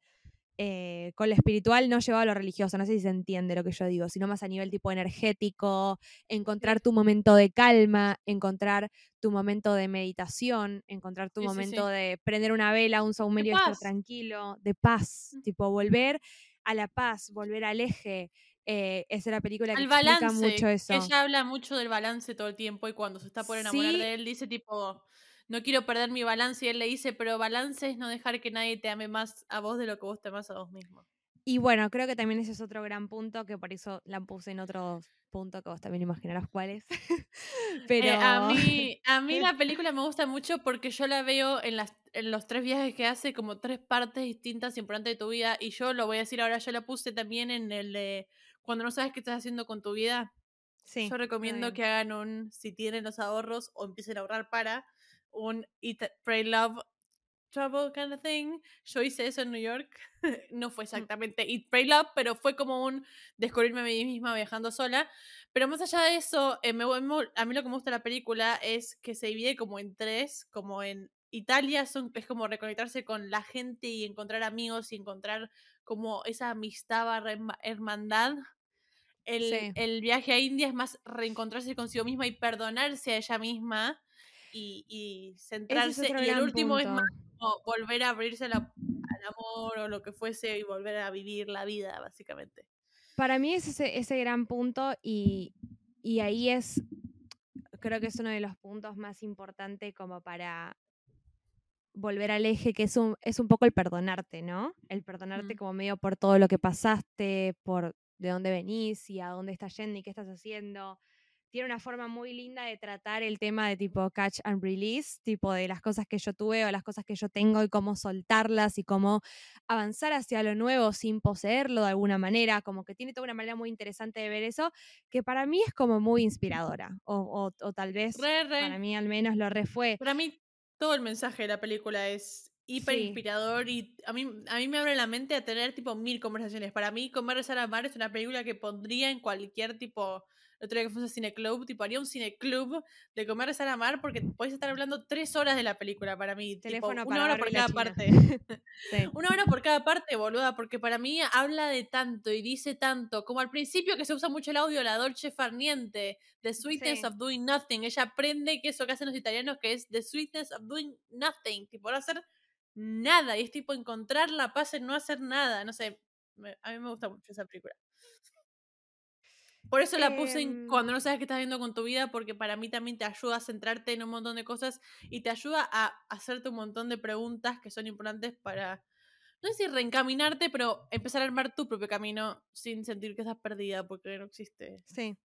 Eh, con lo espiritual no llevado a lo religioso, no sé si se entiende lo que yo digo, sino más a nivel tipo energético, encontrar tu momento de calma, encontrar tu momento de meditación, encontrar tu Sí, momento sí. de prender una vela, un saumerio y estar tranquilo, de paz, Mm. tipo volver a la paz, volver al eje. Eh, esa es la película que Al explica balance. mucho eso. Ella habla mucho del balance todo el tiempo y cuando se está por enamorar Sí. de él dice tipo, no quiero perder mi balance y él le dice, pero balance es no dejar que nadie te ame más a vos de lo que vos te amas a vos mismo. Y bueno, creo que también ese es otro gran punto, que por eso la puse en otro punto que vos también imaginarás cuál es. Pero Eh, a, mí, a mí la película me gusta mucho porque yo la veo en, las, en los tres viajes que hace como tres partes distintas importantes de tu vida y yo lo voy a decir ahora, yo la puse también en el de cuando no sabes qué estás haciendo con tu vida. sí, yo recomiendo que hagan un, si tienen los ahorros o empiecen a ahorrar para, un Eat, Pray, Love, Trouble kind of thing. Yo hice eso en New York. no Mm. fue exactamente Eat, Pray, Love, pero fue como un descubrirme a mí misma viajando sola. Pero más allá de eso, eh, me, a mí lo que me gusta de la película es que se divide como en tres, como en Italia son, es como reconectarse con la gente y encontrar amigos y encontrar como esa amistad barra hermandad. El, Sí. el viaje a India es más reencontrarse consigo misma y perdonarse a ella misma y, y es centrarse. otro Y el último es más como volver a abrirse la- al amor o lo que fuese y volver a vivir la vida, básicamente. Para mí es ese, ese gran punto y, y ahí es, creo que es uno de los puntos más importantes como para volver al eje, que es un, es un poco el perdonarte, ¿no? El perdonarte Mm. como medio por todo lo que pasaste, por de dónde venís y a dónde estás yendo y qué estás haciendo. Tiene una forma muy linda de tratar el tema de tipo catch and release, tipo de las cosas que yo tuve o las cosas que yo tengo y cómo soltarlas y cómo avanzar hacia lo nuevo sin poseerlo de alguna manera, como que tiene toda una manera muy interesante de ver eso, que para mí es como muy inspiradora, o, o- o tal vez Re, re. para mí al menos lo re fue. Para mí, todo el mensaje de la película es hiper Sí. inspirador y a mí, a mí me abre la mente a tener tipo mil conversaciones. Para mí, Comer, Rezar, Amar es una película que pondría en cualquier tipo. El otro día que fuimos a cineclub, tipo haría un cineclub de Comer, Rezar, Amar porque podés estar hablando tres horas de la película para mí. tipo, Teléfono una hora por cada China. parte. Sí. Una hora por cada parte, boluda, porque para mí habla de tanto y dice tanto. Como al principio que se usa mucho el audio, la Dolce Farniente, The Sweetness Sí. of Doing Nothing. Ella aprende que eso que hacen los italianos, que es The Sweetness of Doing Nothing, tipo no hacer nada. Y es tipo encontrar la paz en no hacer nada. No sé, me- a mí me gusta mucho esa película. Por eso la puse en Em. cuando no sabes qué estás haciendo con tu vida, porque para mí también te ayuda a centrarte en un montón de cosas y te ayuda a hacerte un montón de preguntas que son importantes para, no sé si reencaminarte, pero empezar a armar tu propio camino sin sentir que estás perdida, porque no existe. Sí.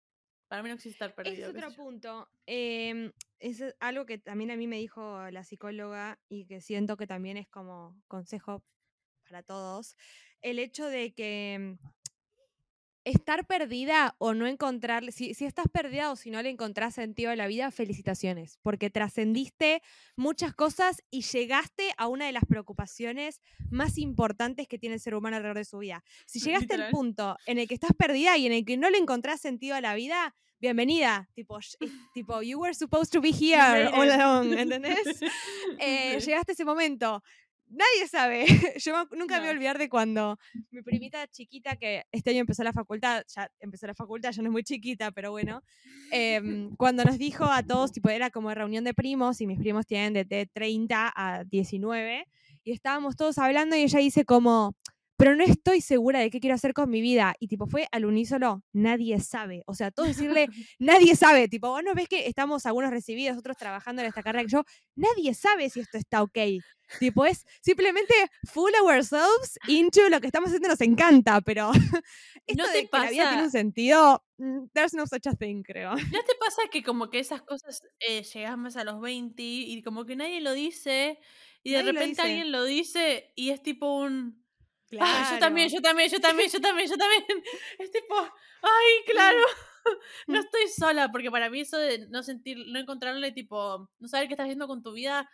Para mí no existe estar Ese perdido. es qué otro punto. em, es algo que también a mí me dijo la psicóloga y que siento que también es como consejo para todos. El hecho de que estar perdida o no encontrar, si, si estás perdida o si no le encontrás sentido a la vida, felicitaciones, porque trascendiste muchas cosas y llegaste a una de las preocupaciones más importantes que tiene el ser humano alrededor de su vida. Si llegaste al punto en el que estás perdida y en el que no le encontrás sentido a la vida, bienvenida. Tipo, tipo you were supposed to be here all along, ¿entendés? Eh. Llegaste a ese momento. Nadie sabe. Yo nunca me voy a No. olvidar de cuando mi primita chiquita, que este año empezó la facultad, ya empezó la facultad, ya no es muy chiquita, pero bueno, em, cuando nos dijo a todos, tipo, era como reunión de primos, y mis primos tienen de, de 30 a 19, y estábamos todos hablando y ella dice como, pero no estoy segura de qué quiero hacer con mi vida. Y tipo, fue al unísono, nadie sabe. O sea, todos decirle, nadie sabe. Tipo, vos no ves que estamos algunos recibidos, otros trabajando en esta carrera que yo, nadie sabe si esto está ok. Tipo, es simplemente fool ourselves into lo que estamos haciendo nos encanta, pero esto ¿No de que la vida tiene un sentido, mm, there's no such a thing, creo. ¿No te pasa que como que esas cosas eh, llegas más a los 20 y como que nadie lo dice y de Nadie repente alguien lo dice y es tipo un... "Ah, yo también, yo también, yo también, yo también, yo también. Es tipo, ay, claro, no Mm. estoy sola, porque para mí eso de no sentir, no encontrarle tipo, no saber qué estás haciendo con tu vida,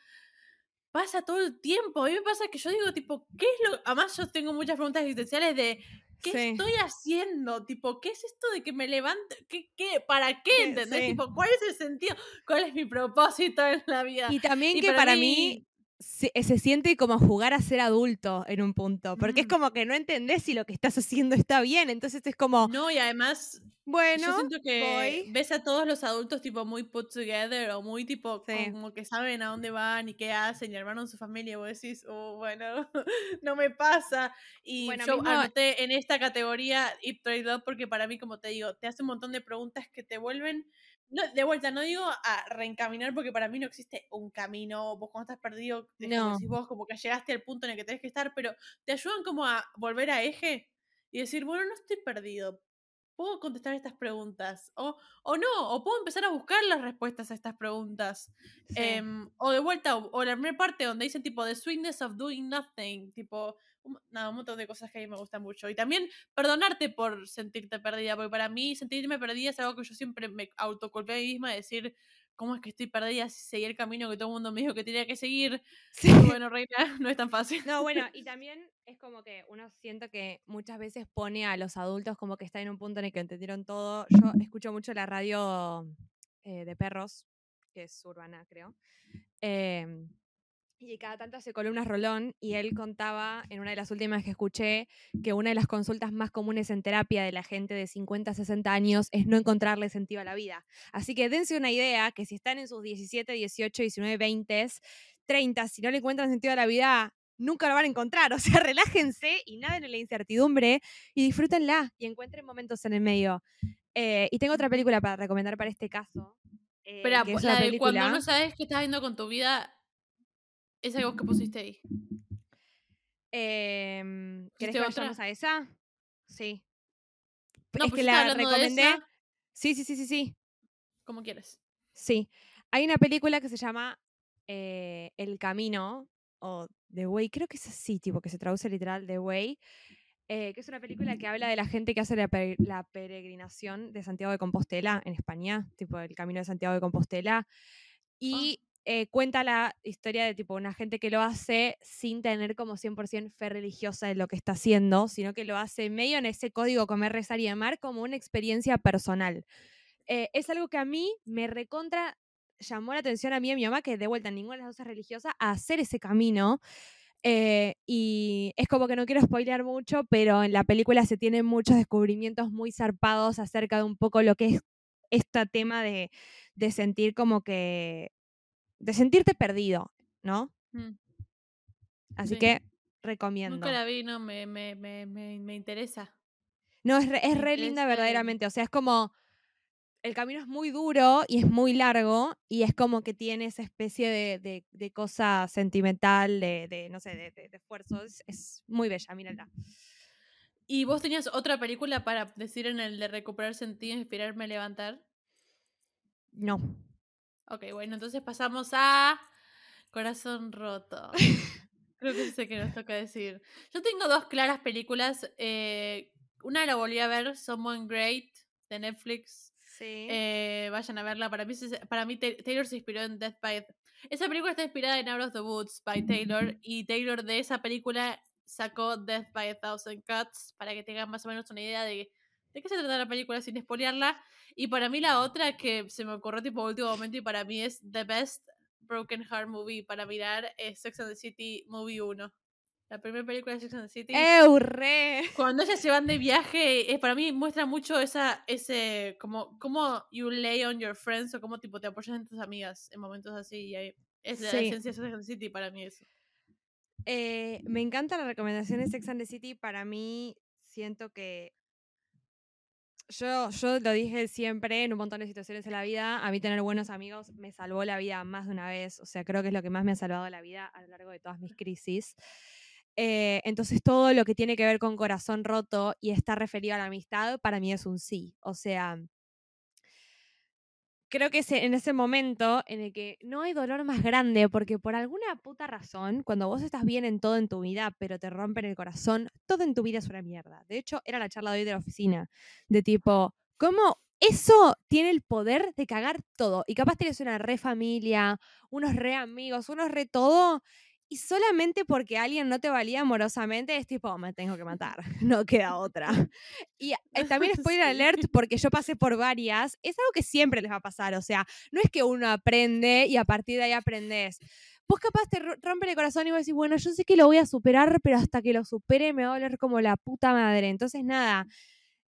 pasa todo el tiempo. A mí me pasa que yo digo tipo, ¿qué es lo...? Además yo tengo muchas preguntas existenciales de... ¿Qué Sí. estoy haciendo? Tipo, ¿qué es esto de que me levanto? ¿Qué, qué, ¿Para qué? Sí, ¿Entendés? sí. Tipo, ¿cuál es el sentido? ¿Cuál es mi propósito en la vida? Y también Y que para para, mí- mí, se, eh, se siente como jugar a ser adulto en un punto, porque es Mm. como que no entendés si lo que estás haciendo está bien, entonces es como, No, y además bueno, Yo siento que voy. ves a todos los adultos tipo muy put together o muy tipo Sí. como que saben a dónde van y qué hacen y armaron su familia y vos decís, oh, bueno, no me pasa. Y Bueno, yo mismo- anoté en esta categoría It Trade Love porque para mí, como te digo, te hace un montón de preguntas que te vuelven, no, de vuelta, no digo a reencaminar porque para mí no existe un camino, vos cuando estás perdido, es como No. vos, como que llegaste al punto en el que tenés que estar, pero te ayudan como a volver a eje y decir, bueno, no estoy perdido, puedo contestar estas preguntas. O, o no, o puedo empezar a buscar las respuestas a estas preguntas. Sí. Em, o de vuelta, o, o la primera parte donde dicen tipo The Sweetness of Doing Nothing. Tipo, nada, un montón de cosas que a mí me gustan mucho. Y también perdonarte por sentirte perdida, porque para mí sentirme perdida es algo que yo siempre me autoculpé a mí misma de decir. ¿Cómo es que estoy perdida si seguí el camino que todo el mundo me dijo que tenía que seguir? Sí. Bueno, reina, no es tan fácil. No, bueno, y también es como que uno siento que muchas veces pone a los adultos como que están en un punto en el que entendieron todo. Yo escucho mucho la radio eh, de perros, que es urbana, creo. em, y cada tanto hace columnas Rolón y él contaba en una de las últimas que escuché que una de las consultas más comunes en terapia de la gente de 50, 60 años es no encontrarle sentido a la vida. Así que dense una idea que si están en sus 17, 18, 19, 20, 30, si no le encuentran sentido a la vida, nunca lo van a encontrar. O sea, relájense y naden en la incertidumbre y disfrútenla y encuentren momentos en el medio. Eh, y tengo otra película para recomendar para este caso. eh, Espera, que es la una de cuando película- no sabes qué estás haciendo con tu vida, esa que vos que pusiste ahí. Em, ¿Querés ¿Pusiste que vayamos a esa? Sí. No, es pues que la de recomendé. esa. Sí, sí, sí, sí, sí. Como quieres. Sí. Hay una película que se llama eh, El Camino o The Way, creo que es así, tipo que se traduce literal The Way, eh, que es una película que habla de la gente que hace la, la peregrinación de Santiago de Compostela en España, tipo el Camino de Santiago de Compostela, y eh, cuenta la historia de tipo una gente que lo hace sin tener como 100% fe religiosa en lo que está haciendo, sino que lo hace medio en ese código comer, rezar y amar como una experiencia personal. Eh, es algo que a mí me recontra llamó la atención a mí y a mi mamá, que de vuelta ninguna de las dos es religiosa, a hacer ese camino. Eh, y es como que no quiero spoilear mucho, pero en la película se tienen muchos descubrimientos muy zarpados acerca de un poco lo que es este tema de, de sentir como que. De sentirte perdido, ¿no? Mm. Así Sí. que recomiendo. Nunca la vi, no, me, me, me, me, me interesa. No, es re, es re linda verdaderamente. O sea, es como. El camino es muy duro y es muy largo y es como que tiene esa especie de, de- de cosa sentimental, de, de, no sé, de, esfuerzo. Es, es muy bella, mírala. ¿Y vos tenías otra película para decir en el de recuperar sentido, inspirarme a levantar? No. Ok, bueno, entonces pasamos a Corazón Roto. Creo que sé que nos toca decir. Yo tengo dos claras películas. eh, una la volví a ver, Someone Great, de Netflix. Sí. Eh, vayan a verla. Para mí, para mí Ta- Taylor se inspiró en Death by... Esa película está inspirada en Out of the Woods by Taylor. Y Taylor de esa película sacó Death by a Thousand Cuts para que tengan más o menos una idea de, de qué se trata la película sin spoilearla. Y para mí la otra que se me ocurrió tipo último momento y para mí es The Best Broken Heart Movie para mirar es Sex and the City Movie 1. La primera película de Sex and the City. ¡Eurre! Cuando ellas se van de viaje, eh, para mí muestra mucho esa, ese, como, cómo you lay on your friends o cómo tipo te apoyas en tus amigas en momentos así. Y ahí, es la Sí. esencia de Sex and the City para mí eso. Eh, me encanta la recomendación de Sex and the City. Para mí, siento que. Yo, yo lo dije siempre en un montón de situaciones en la vida. A mí, tener buenos amigos me salvó la vida más de una vez. O sea, creo que es lo que más me ha salvado la vida a lo largo de todas mis crisis. Eh, entonces, todo lo que tiene que ver con corazón roto y está referido a la amistad, para mí es un sí. O sea, creo que es en ese momento en el que no hay dolor más grande, porque por alguna puta razón, cuando vos estás bien en todo en tu vida, pero te rompen el corazón, todo en tu vida es una mierda. De hecho, era la charla de hoy de la oficina, de tipo, ¿cómo eso tiene el poder de cagar todo? Y capaz tienes una re familia, unos re amigos, unos re todo. Y solamente porque alguien no te valía amorosamente es tipo, me tengo que matar, no queda otra. Y eh, también spoiler alert, porque yo pasé por varias, es algo que siempre les va a pasar, o sea, no es que uno aprende y a partir de ahí aprendes. Vos capaz te ro- rompen el corazón y vos decís, bueno, yo sé que lo voy a superar, pero hasta que lo supere me va a doler como la puta madre. Entonces, nada,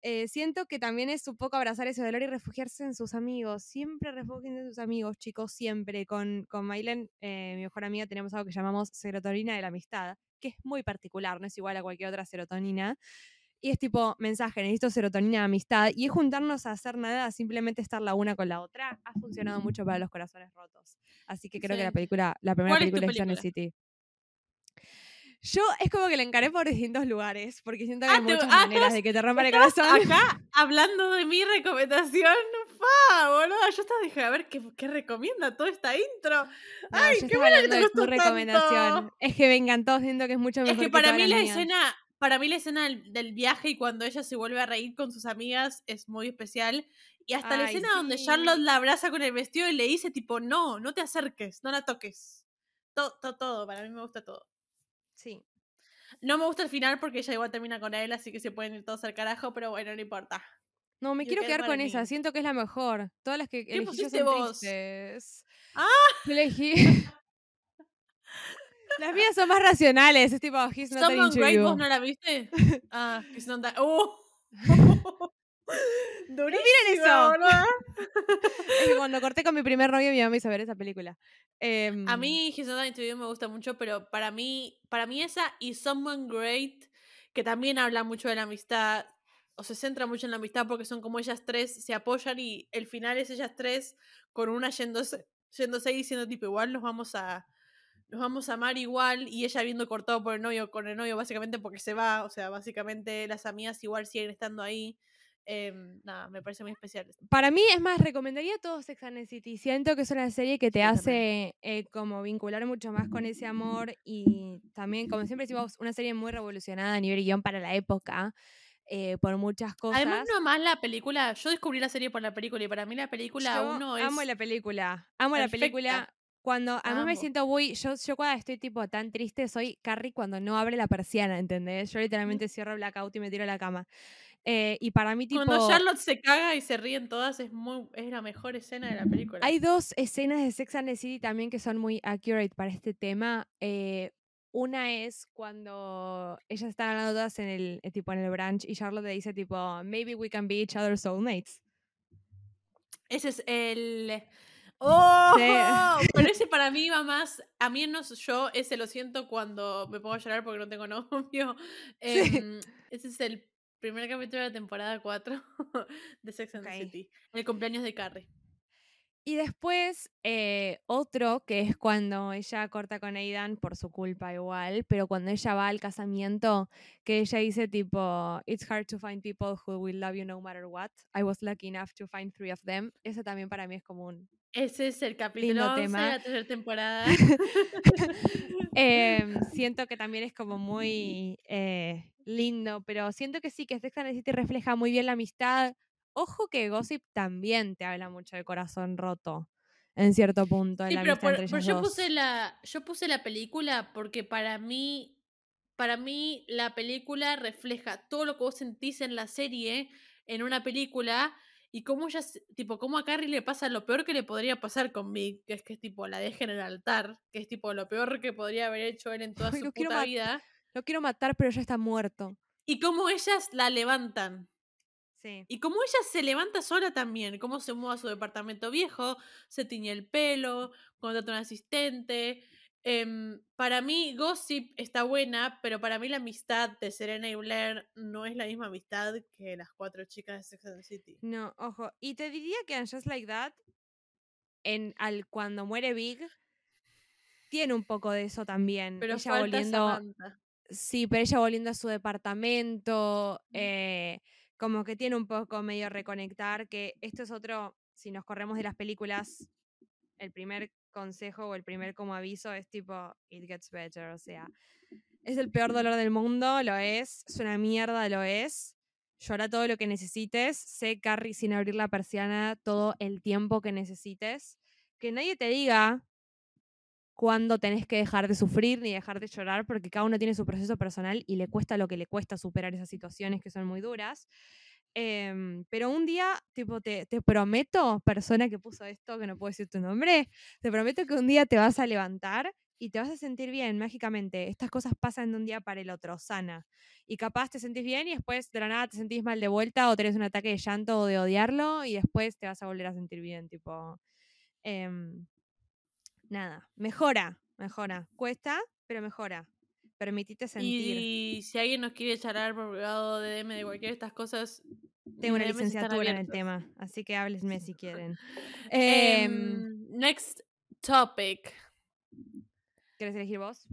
eh, siento que también es un poco abrazar ese dolor y refugiarse en sus amigos. Siempre refugien en sus amigos, chicos, siempre. Con, con Mailen, eh, mi mejor amiga, tenemos algo que llamamos serotonina de la amistad, que es muy particular, no es igual a cualquier otra serotonina. Y es tipo, mensaje, necesito serotonina de amistad. Y es juntarnos a hacer nada, simplemente estar la una con la otra. Ha funcionado mucho para los corazones rotos. Así que creo que la película, la primera ¿Cuál es tu película es the City. Yo es como que la encaré por distintos lugares, porque siento que Ah, hay te- muchas ah, maneras de que te rompan el corazón. Acá, hablando de mi recomendación, fa, boludo. Yo estaba dije, a ver qué, qué recomienda toda esta intro. No, Ay, qué bueno que te gustó tu recomendación. tanto. Es que me encantó, siento que es mucho mejor Es que para todas mí la escena, para mí la escena del, del viaje y cuando ella se vuelve a reír con sus amigas es muy especial. Y hasta la escena donde. Charlotte la abraza con el vestido y le dice tipo, no, no te acerques, no la toques. Todo, todo, todo, para mí me gusta todo. Sí. No me gusta el final porque ella igual termina con él, así que se pueden ir todos al carajo, pero bueno, no importa. No, me quiero quedar con esa, siento que es la mejor. Todas las que elegí yo pusiste son vos? tristes. ¡Ah! Elegí... Las mías son más racionales, es tipo, he's not Someone Great. ¿vos no la viste? Ah, son tan... ¡Uh! Durísima, eso! boluda. Es que cuando corté con mi primer novio, mi mamá me hizo ver esa película. A Em, mí That Into You me gusta mucho, pero para mí, para mí esa y Someone Great, que también habla mucho de la amistad, o se centra mucho en la amistad porque son como ellas tres, se apoyan y el final es ellas tres con una yéndose, yéndose y diciendo tipo, igual nos vamos a nos vamos a amar igual y ella viendo cortado por el novio con el novio básicamente porque se va, o sea, básicamente las amigas igual siguen estando ahí. Em, nada, me parece muy especial. Para mí, es más, recomendaría todo Sex and the City. Siento que es una serie que te hace eh, como vincular mucho más con ese amor y también, como siempre decimos, una serie muy revolucionada a nivel guion para la época, eh, por muchas cosas. Además, no más la película. Yo descubrí la serie por la película y para mí la película Yo uno es. amo la película. Amo la película. perfecta. Cuando a mí me siento muy. Yo, yo cuando estoy tipo tan triste, soy Carrie cuando no abre la persiana, ¿entendés? Yo literalmente cierro blackout y me tiro a la cama. Eh, y para mí, tipo. Cuando Charlotte se caga y se ríen todas, es muy es la mejor escena de la película. Hay dos escenas de Sex and the City también que son muy accurate para este tema. Eh, una es cuando ellas están hablando todas en el eh, tipo en el brunch y Charlotte le dice tipo maybe we can be each other's soulmates. Ese es el. ¡Oh! Pero ese para mí va más. A mí no yo, ese lo siento cuando me pongo a llorar porque no tengo novio. Em, ese es el primer capítulo de la temporada 4 de Sex and the City. El cumpleaños de Carrie. Y después eh, otro que es cuando ella corta con Aidan por su culpa igual, pero cuando ella va al casamiento, que ella dice tipo, it's hard to find people who will love you no matter what. I was lucky enough to find three of them. Eso también para mí es como un... Ese es el capítulo Lindo 11 tema. de la tercera temporada. Em, siento que también es como muy eh, lindo, pero siento que sí, que Sex and the City refleja muy bien la amistad. Ojo que Gossip también te habla mucho del corazón roto en cierto punto Sí, la pero, por- yo dos. puse la yo puse la película porque para mí para mí la película refleja todo lo que vos sentís en la serie en una película Y cómo se- tipo, cómo a Carrie le pasa lo peor que le podría pasar con Vic, que es que tipo la dejen en el altar, que es tipo lo peor que podría haber hecho él en toda Ay, su puta vida. Lo quiero matar, pero ya está muerto. Y cómo ellas la levantan. Sí. Y como ella se levanta sola también, cómo se mueve a su departamento viejo, se tiñe el pelo, contrata un asistente. Em, para mí, Gossip está buena, pero para mí la amistad de Serena y Blair no es la misma amistad que las cuatro chicas de Sex and the City. No, ojo. Y te diría que en Just Like That, en, al, cuando muere Big, tiene un poco de eso también. Pero ella falta volviendo. Samantha. Sí, pero ella volviendo a su departamento, eh, como que tiene un poco medio reconectar, que esto es otro, si nos corremos de las películas, el primer consejo o el primer como aviso es tipo, it gets better, o sea, es el peor dolor del mundo, lo es, es una mierda, lo es. Llora todo lo que necesites, sé Carrie sin abrir la persiana todo el tiempo que necesites. Que nadie te diga cuándo tenés que dejar de sufrir ni dejar de llorar, porque cada uno tiene su proceso personal y le cuesta lo que le cuesta superar esas situaciones que son muy duras. Em, pero un día, tipo, te, te prometo, persona que puso esto, que no puedo decir tu nombre, te prometo que un día te vas a levantar y te vas a sentir bien mágicamente. Estas cosas pasan de un día para el otro, sana. Y capaz te sentís bien y después de la nada te sentís mal de vuelta o tenés un ataque de llanto o de odiarlo y después te vas a volver a sentir bien, tipo... em, nada, mejora, mejora. Cuesta, pero mejora. Permitite sentir. Y si alguien nos quiere charlar por privado de DM de cualquiera de estas cosas, Tengo una licenciatura en el tema, así que háblenme si quieren. Em, Em, next topic. ¿Quieres elegir vos?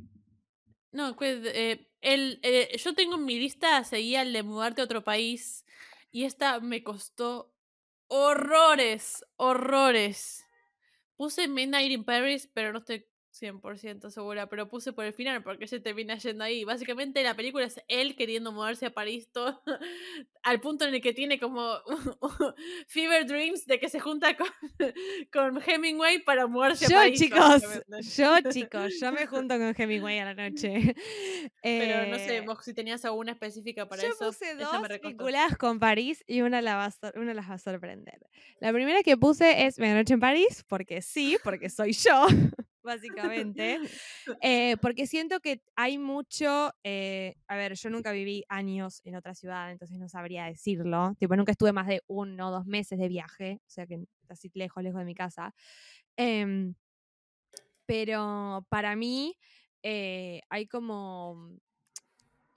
No, pues, eh, el, eh, yo tengo en mi lista seguía el de mudarte a otro país y esta me costó horrores, horrores. Puse Midnight in Paris, pero no estoy 100% segura, pero puse por el final porque se termina yendo ahí. Básicamente la película es él queriendo mudarse a París todo, al punto en el que tiene como fever dreams de que se junta con, con Hemingway para mudarse a Yo, París. chicos, yo, chicos, yo me junto con Hemingway a la noche. Pero no sé, Eh, vos si tenías alguna específica para yo eso. puse esa dos vinculadas con París y una, la va a sor- una las va a sorprender. La primera que puse es Medianoche en París, porque sí, porque soy yo, básicamente. Eh, porque siento que hay mucho. eh, a ver, yo nunca viví años en otra ciudad, entonces no sabría decirlo. Tipo, nunca estuve más de uno o dos meses de viaje, o sea que así lejos, lejos de mi casa. Em, pero para mí eh, hay como.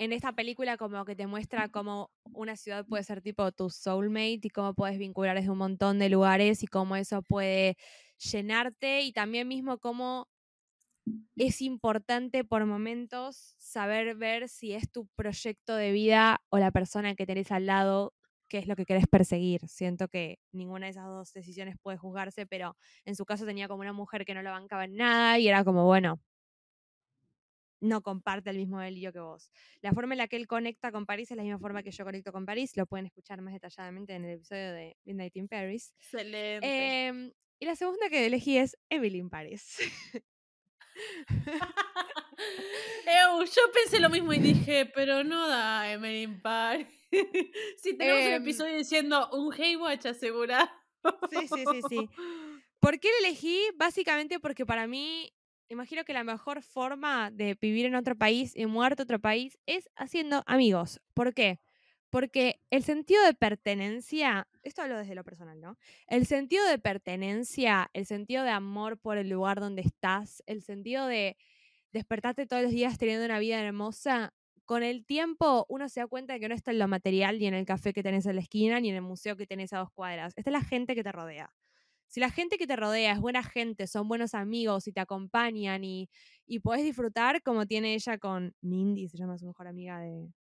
En esta película, como que te muestra cómo una ciudad puede ser tipo tu soulmate y cómo puedes vincular desde un montón de lugares y cómo eso puede llenarte y también mismo cómo es importante por momentos saber ver si es tu proyecto de vida o la persona que tenés al lado, qué es lo que querés perseguir. Siento que ninguna de esas dos decisiones puede juzgarse, pero en su caso tenía como una mujer que no la bancaba en nada y era como, bueno, no comparte el mismo delirio que vos. La forma en la que él conecta con París es la misma forma que yo conecto con París. Lo pueden escuchar más detalladamente en el episodio de Midnight in Paris. Excelente. Em, y la segunda que elegí es Emily in Paris. Yo pensé lo mismo y dije, pero no da Emily in Paris. si tenemos un Em. episodio diciendo un Haywatch asegurado. Sí, sí, sí, sí. ¿Por qué la elegí? Básicamente porque para mí, imagino que la mejor forma de vivir en otro país y muerto otro país es haciendo amigos. ¿Por qué? Porque el sentido de pertenencia, esto hablo desde lo personal, ¿no? El sentido de pertenencia, el sentido de amor por el lugar donde estás, el sentido de despertarte todos los días teniendo una vida hermosa, con el tiempo uno se da cuenta de que no está en lo material, ni en el café que tenés en la esquina, ni en el museo que tenés a dos cuadras. Está la gente que te rodea. Si la gente que te rodea es buena gente, son buenos amigos y te acompañan y, y podés disfrutar como tiene ella con Mindy, se llama su mejor amiga de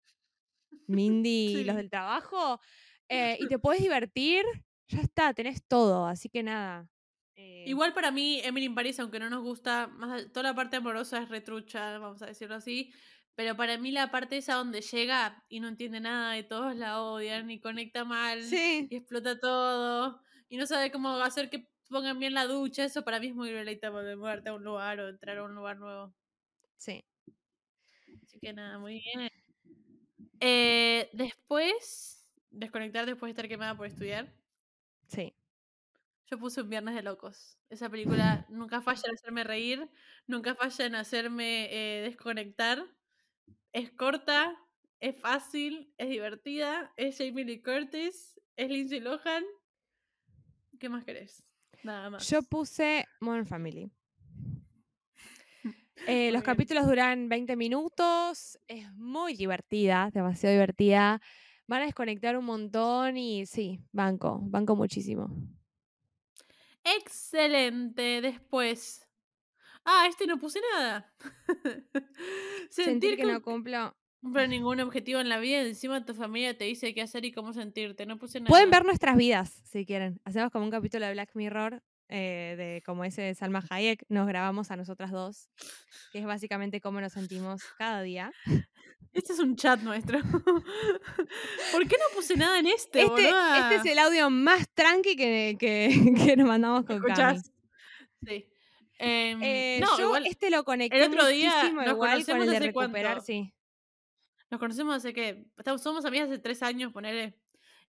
Mindy y los del trabajo, eh, y te podés divertir, ya está, tenés todo, así que nada. eh, Igual para mí, Emily in Paris, aunque no nos gusta, más toda la parte amorosa es retrucha, vamos a decirlo así. Pero para mí la parte esa donde llega y no entiende nada y todos la odian y conecta mal Sí, y explota todo y no sabe cómo hacer que pongan bien la ducha, eso para mí es muy relatable de mudarte a un lugar o entrar a un lugar nuevo. sí. Así que nada, muy bien. Eh, después, desconectar después de estar quemada por estudiar. Sí. Yo puse un Viernes de Locos. Esa película nunca falla en hacerme reír, nunca falla en hacerme eh, desconectar. Es corta, es fácil, es divertida, es Jamie Lee Curtis, es Lindsay Lohan. ¿Qué más querés? Nada más. Yo puse Modern Family. Eh, los bien. capítulos duran 20 minutos, es muy divertida, demasiado divertida. Van a desconectar un montón y sí, banco, banco muchísimo. Excelente. Después. Ah, este no puse nada. Sentir que no con- cumplo. Cumplir ningún objetivo en la vida encima tu familia te dice qué hacer y cómo sentirte. No puse nada. Pueden ver nuestras vidas si quieren. Hacemos como un capítulo de Black Mirror, eh, de como ese de Salma Hayek. Nos grabamos a nosotras dos, que es básicamente cómo nos sentimos cada día. Este es un chat nuestro. ¿Por qué no puse nada en este, Este, boluda? este es el audio más tranqui que, que, que nos mandamos con Cami. Sí. Em, Eh, no, yo igual este lo conecté otro día muchísimo igual con el de recuperar, cuánto. sí. Nos conocemos hace que. Somos amigas hace tres años, ponele.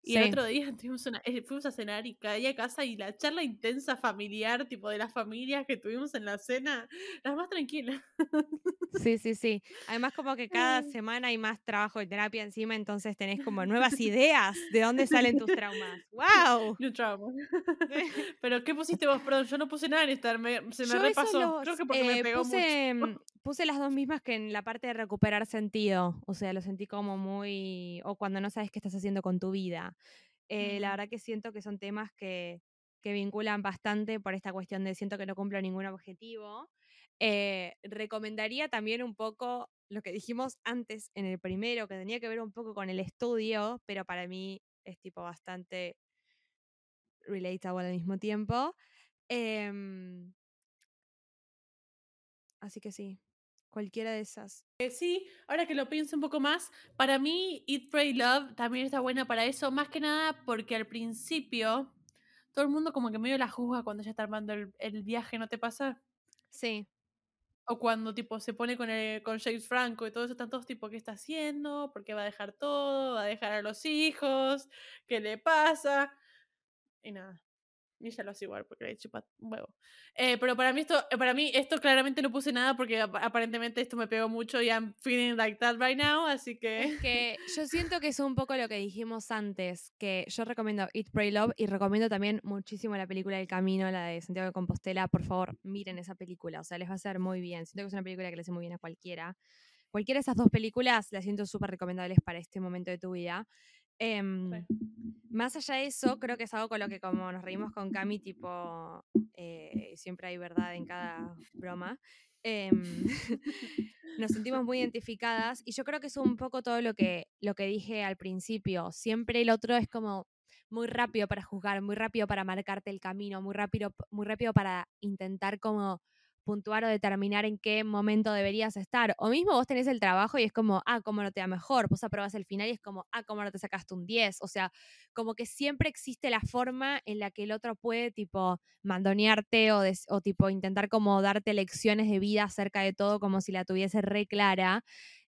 Y Sí. el otro día tuvimos una, eh, fuimos a cenar y caí a casa y la charla intensa familiar, tipo de las familias que tuvimos en la cena, las más tranquilas. Sí, sí, sí. Además, como que cada Ay. semana hay más trabajo de terapia encima, entonces tenés como nuevas ideas de dónde salen tus traumas. ¡Wow! New trauma. Pero, ¿qué pusiste vos? Perdón, yo no puse nada en estar, me- se me Yo repasó. Creo que porque me eh, pegó puse, mucho. mm, puse las dos mismas que en la parte de recuperar sentido. O sea, lo sentí como muy. O cuando no sabes qué estás haciendo con tu vida. Eh, La verdad que siento que son temas que, que vinculan bastante por esta cuestión de siento que no cumplo ningún objetivo. Eh, recomendaría también un poco lo que dijimos antes en el primero, que tenía que ver un poco con el estudio, pero para mí es tipo bastante relatable al mismo tiempo. Em, así que sí, cualquiera de esas. Eh, sí, ahora que lo pienso un poco más, para mí Eat, Pray, Love también está buena para eso, más que nada porque al principio todo el mundo como que medio la juzga cuando ya está armando el, el viaje, ¿no te pasa? Sí, O cuando tipo se pone con, el, con James Franco y todo eso, están todos tipo, ¿qué está haciendo? ¿Por qué va a dejar todo? ¿Va a dejar a los hijos? ¿Qué le pasa? Y nada. Y ella lo hace igual porque le chupa un huevo. Eh, pero para mí, esto, eh, para mí esto claramente no puse nada porque ap- aparentemente esto me pegó mucho y I'm feeling like that right now, así que... es que yo siento que es un poco lo que dijimos antes, que yo recomiendo Eat, Pray, Love y recomiendo también muchísimo la película El Camino, la de Santiago de Compostela. Por favor, miren esa película, o sea, les va a hacer muy bien. Siento que es una película que le hace muy bien a cualquiera. Cualquiera de esas dos películas las siento súper recomendables para este momento de tu vida. Em, más allá de eso, creo que es algo con lo que como nos reímos con Cami, tipo, eh, siempre hay verdad en cada broma. em, nos sentimos muy identificadas y yo creo que es un poco todo lo que, lo que dije al principio. Siempre el otro es como muy rápido para juzgar, muy rápido para marcarte el camino, muy rápido, muy rápido para intentar como puntuar o determinar en qué momento deberías estar. O mismo vos tenés el trabajo y es como, ah, cómo no te da mejor. Vos aprobas el final y es como, ah, cómo no te sacaste un 10. O sea, como que siempre existe la forma en la que el otro puede, tipo, mandonearte o, tipo, intentar como darte lecciones de vida acerca de todo como si la tuviese re clara.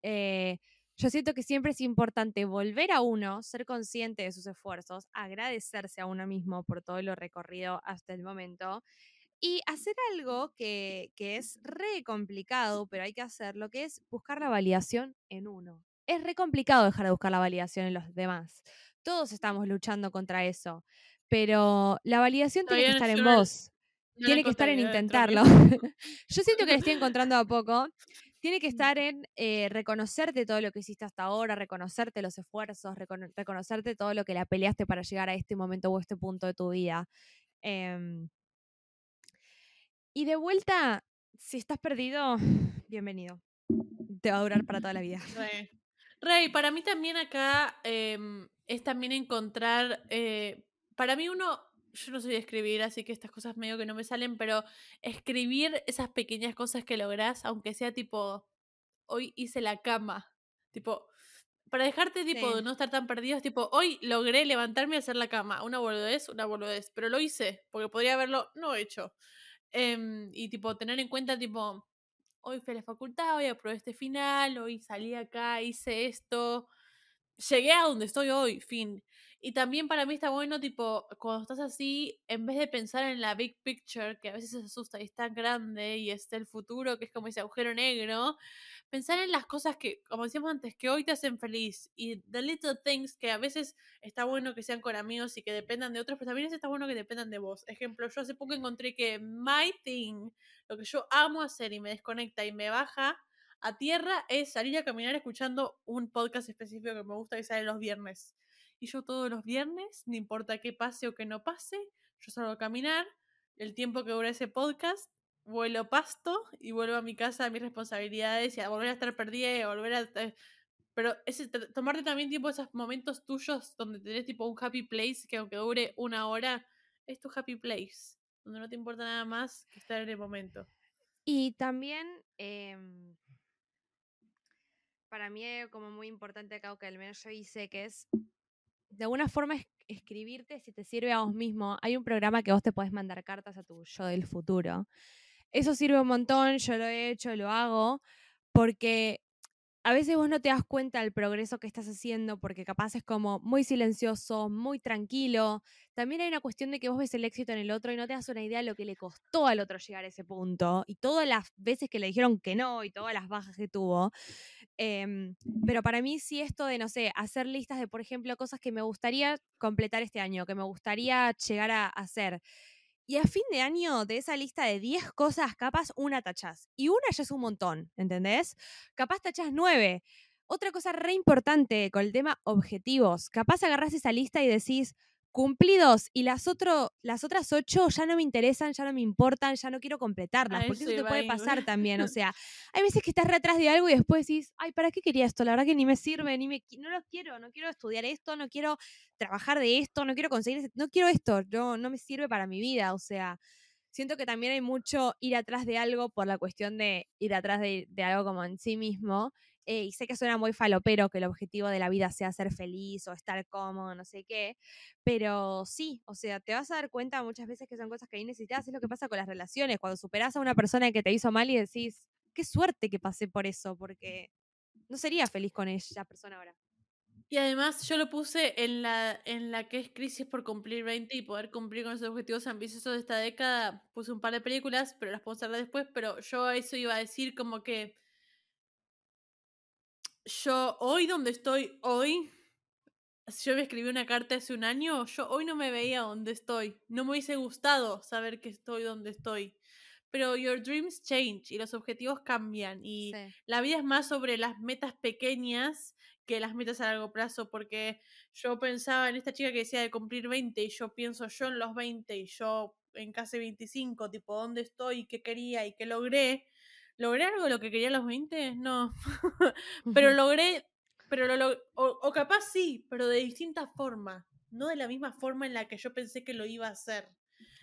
Eh, yo siento que siempre es importante volver a uno, ser consciente de sus esfuerzos, agradecerse a uno mismo por todo lo recorrido hasta el momento y hacer algo que, que es re complicado, pero hay que hacerlo, que es buscar la validación en uno. Es re complicado dejar de buscar la validación en los demás. Todos estamos luchando contra eso, pero la validación tiene que no estar en vos no tiene que estar en intentarlo. Yo siento que le estoy encontrando a poco. Tiene que estar en eh, reconocerte todo lo que hiciste hasta ahora, reconocerte los esfuerzos, recono- reconocerte todo lo que la peleaste para llegar a este momento o este punto de tu vida. Em, y de vuelta, si estás perdido, bienvenido. Te va a durar para toda la vida. Re. Rey, para mí también acá em, es también encontrar. eh, para mí, uno. Yo no soy de escribir, así que estas cosas medio que no me salen, pero escribir esas pequeñas cosas que lográs, aunque sea tipo. Hoy hice la cama. Tipo. Para dejarte, tipo, Sí. de no estar tan perdidos, tipo, hoy logré levantarme y hacer la cama. Una boludez, una boludez. Pero lo hice, porque podría haberlo no hecho. Em, y, tipo, tener en cuenta, tipo, hoy fui a la facultad, hoy aprobé este final, hoy salí acá, hice esto, llegué a donde estoy hoy, fin. Y también para mí está bueno, tipo, cuando estás así, en vez de pensar en la big picture, que a veces se asusta y es tan grande y es el futuro, que es como ese agujero negro, pensar en las cosas que, como decíamos antes, que hoy te hacen feliz y the little things que a veces está bueno que sean con amigos y que dependan de otros, pero también está bueno que dependan de vos. Ejemplo, yo hace poco encontré que my thing, lo que yo amo hacer y me desconecta y me baja a tierra es salir a caminar escuchando un podcast específico que me gusta que sale los viernes y yo todos los viernes, no importa qué pase o que no pase, yo salgo a caminar, el tiempo que dura ese podcast, vuelo pasto y vuelvo a mi casa a mis responsabilidades y a volver a estar perdida y a volver a... Pero ese, tomarte también tiempo esos momentos tuyos donde tenés tipo un happy place que aunque dure una hora, es tu happy place, donde no te importa nada más que estar en el momento. Y también, em, para mí como muy importante acá, que al menos yo hice, que es de alguna forma escribirte si te sirve a vos mismo. Hay un programa que vos te podés mandar cartas a tu yo del futuro. Eso sirve un montón, yo lo he hecho, lo hago, porque a veces vos no te das cuenta del progreso que estás haciendo porque capaz es como muy silencioso, muy tranquilo. También hay una cuestión de que vos ves el éxito en el otro y no te das una idea de lo que le costó al otro llegar a ese punto y todas las veces que le dijeron que no y todas las bajas que tuvo. Em, pero para mí sí esto de, no sé, hacer listas de, por ejemplo, cosas que me gustaría completar este año, que me gustaría llegar a hacer. Y a fin de año, de esa lista de 10 cosas, capaz una tachás. Y una ya es un montón, ¿entendés? Capaz tachás 9. Otra cosa re importante con el tema objetivos. Capaz agarrás esa lista y decís, cumplidos y las, otro, las otras ocho ya no me interesan, ya no me importan, ya no quiero completarlas, porque eso te puede pasar también, o sea, hay veces que estás re atrás de algo y después decís, ay, ¿para qué quería esto? La verdad que ni me sirve, ni me, no lo quiero, no quiero estudiar esto, no quiero trabajar de esto, no quiero conseguir, no quiero esto, no, no me sirve para mi vida, o sea, siento que también hay mucho ir atrás de algo por la cuestión de ir atrás de, de algo como en sí mismo eh, y sé que suena muy falopero que el objetivo de la vida sea ser feliz o estar cómodo, no sé qué, pero sí, o sea, te vas a dar cuenta muchas veces que son cosas que ahí necesitas, es lo que pasa con las relaciones, cuando superas a una persona que te hizo mal y decís, qué suerte que pasé por eso, porque no sería feliz con esa persona ahora. Y además yo lo puse en la, en la que es crisis por cumplir 20 y poder cumplir con esos objetivos ambiciosos de esta década. Puse un par de películas, pero las puedo hacer después, pero yo eso iba a decir como que yo hoy donde estoy hoy, si yo me escribí una carta hace un año, yo hoy no me veía donde estoy. No me hubiese gustado saber que estoy donde estoy. Pero your dreams change y los objetivos cambian y la vida es más sobre las metas pequeñas que las metas a largo plazo porque yo pensaba en esta chica que decía de cumplir 20 y yo pienso yo en los 20 y yo en casi 25, tipo dónde estoy, qué quería y qué logré ¿Logré algo lo que quería a los 20? No. pero logré, pero lo, o, capaz sí, pero de distinta forma. No de la misma forma en la que yo pensé que lo iba a hacer.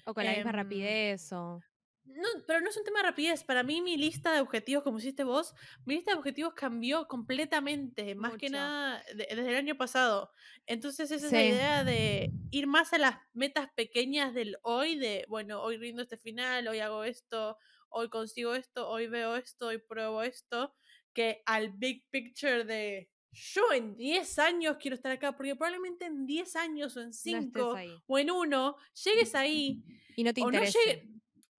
O con la misma em, rapidez o... No, pero no es un tema de rapidez. Para mí, mi lista de objetivos, como hiciste vos, mi lista de objetivos cambió completamente, más que nada desde el año pasado. Entonces, esa es la idea de ir más a las metas pequeñas del hoy, de, bueno, hoy rindo este final, hoy hago esto, hoy consigo esto, hoy veo esto, hoy pruebo esto, que al big picture de yo en 10 años quiero estar acá, porque probablemente en 10 años o en 5 o en uno llegues ahí y no te interesa.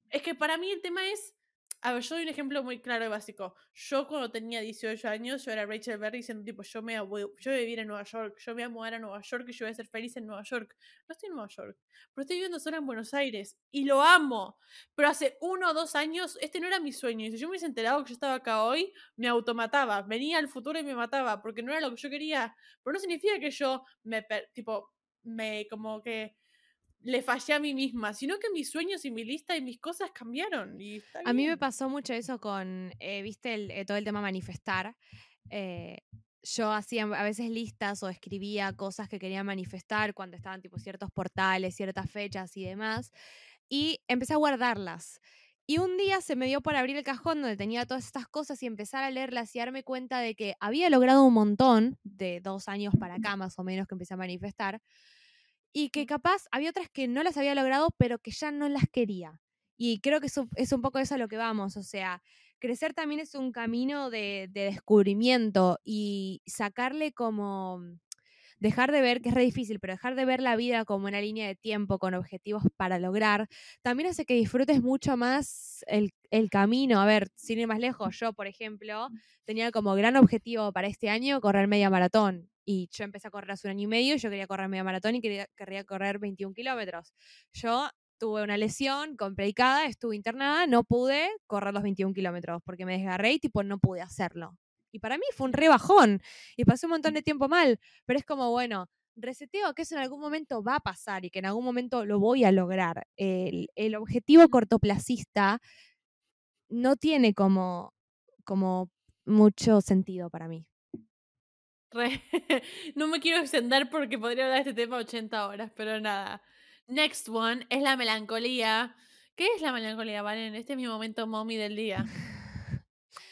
es que para mí el tema es a ver, yo doy un ejemplo muy claro y básico. Yo cuando tenía 18 años, yo era Rachel Berry diciendo tipo, yo me voy, yo voy a vivir en Nueva York, yo voy a mudar a Nueva York y yo voy a ser feliz en Nueva York. No estoy en Nueva York, pero estoy viviendo sola en Buenos Aires y lo amo. Pero hace uno o dos años, este no era mi sueño. Y si yo me hubiese enterado que yo estaba acá hoy, me automataba. Venía al futuro y me mataba porque no era lo que yo quería. Pero no significa que yo me, tipo, me como que le fallé a mí misma, sino que mis sueños y mi lista y mis cosas cambiaron. Y a mí me pasó mucho eso con, eh, viste, el, eh, todo el tema manifestar. Eh, yo hacía a veces listas o escribía cosas que quería manifestar cuando estaban tipo ciertos portales, ciertas fechas y demás, y empecé a guardarlas. Y un día se me dio por abrir el cajón donde tenía todas estas cosas y empezar a leerlas y darme cuenta de que había logrado un montón, de dos años para acá más o menos que empecé a manifestar, y que capaz había otras que no las había logrado, pero que ya no las quería. Y creo que eso es un poco eso a lo que vamos, o sea, crecer también es un camino de, descubrimiento y sacarle como dejar de ver, que es re difícil, pero dejar de ver la vida como una línea de tiempo con objetivos para lograr, también hace que disfrutes mucho más el, el camino. A ver, sin ir más lejos, yo, por ejemplo, tenía como gran objetivo para este año correr media maratón. Y yo empecé a correr hace un año y medio yo quería correr media maratón y quería, querría correr 21 kilómetros. Yo tuve una lesión complicada, estuve internada, no pude correr los 21 kilómetros porque me desgarré y tipo no pude hacerlo. Y para mí fue un rebajón y pasé un montón de tiempo mal, pero es como, bueno, reseteo que eso en algún momento va a pasar y que en algún momento lo voy a lograr. El, el objetivo cortoplacista no tiene como, como mucho sentido para mí. Re- no me quiero extender porque podría hablar de este tema 80 horas, pero nada. Next one es la melancolía. ¿Qué es la melancolía, Valen? Este es mi momento mommy del día.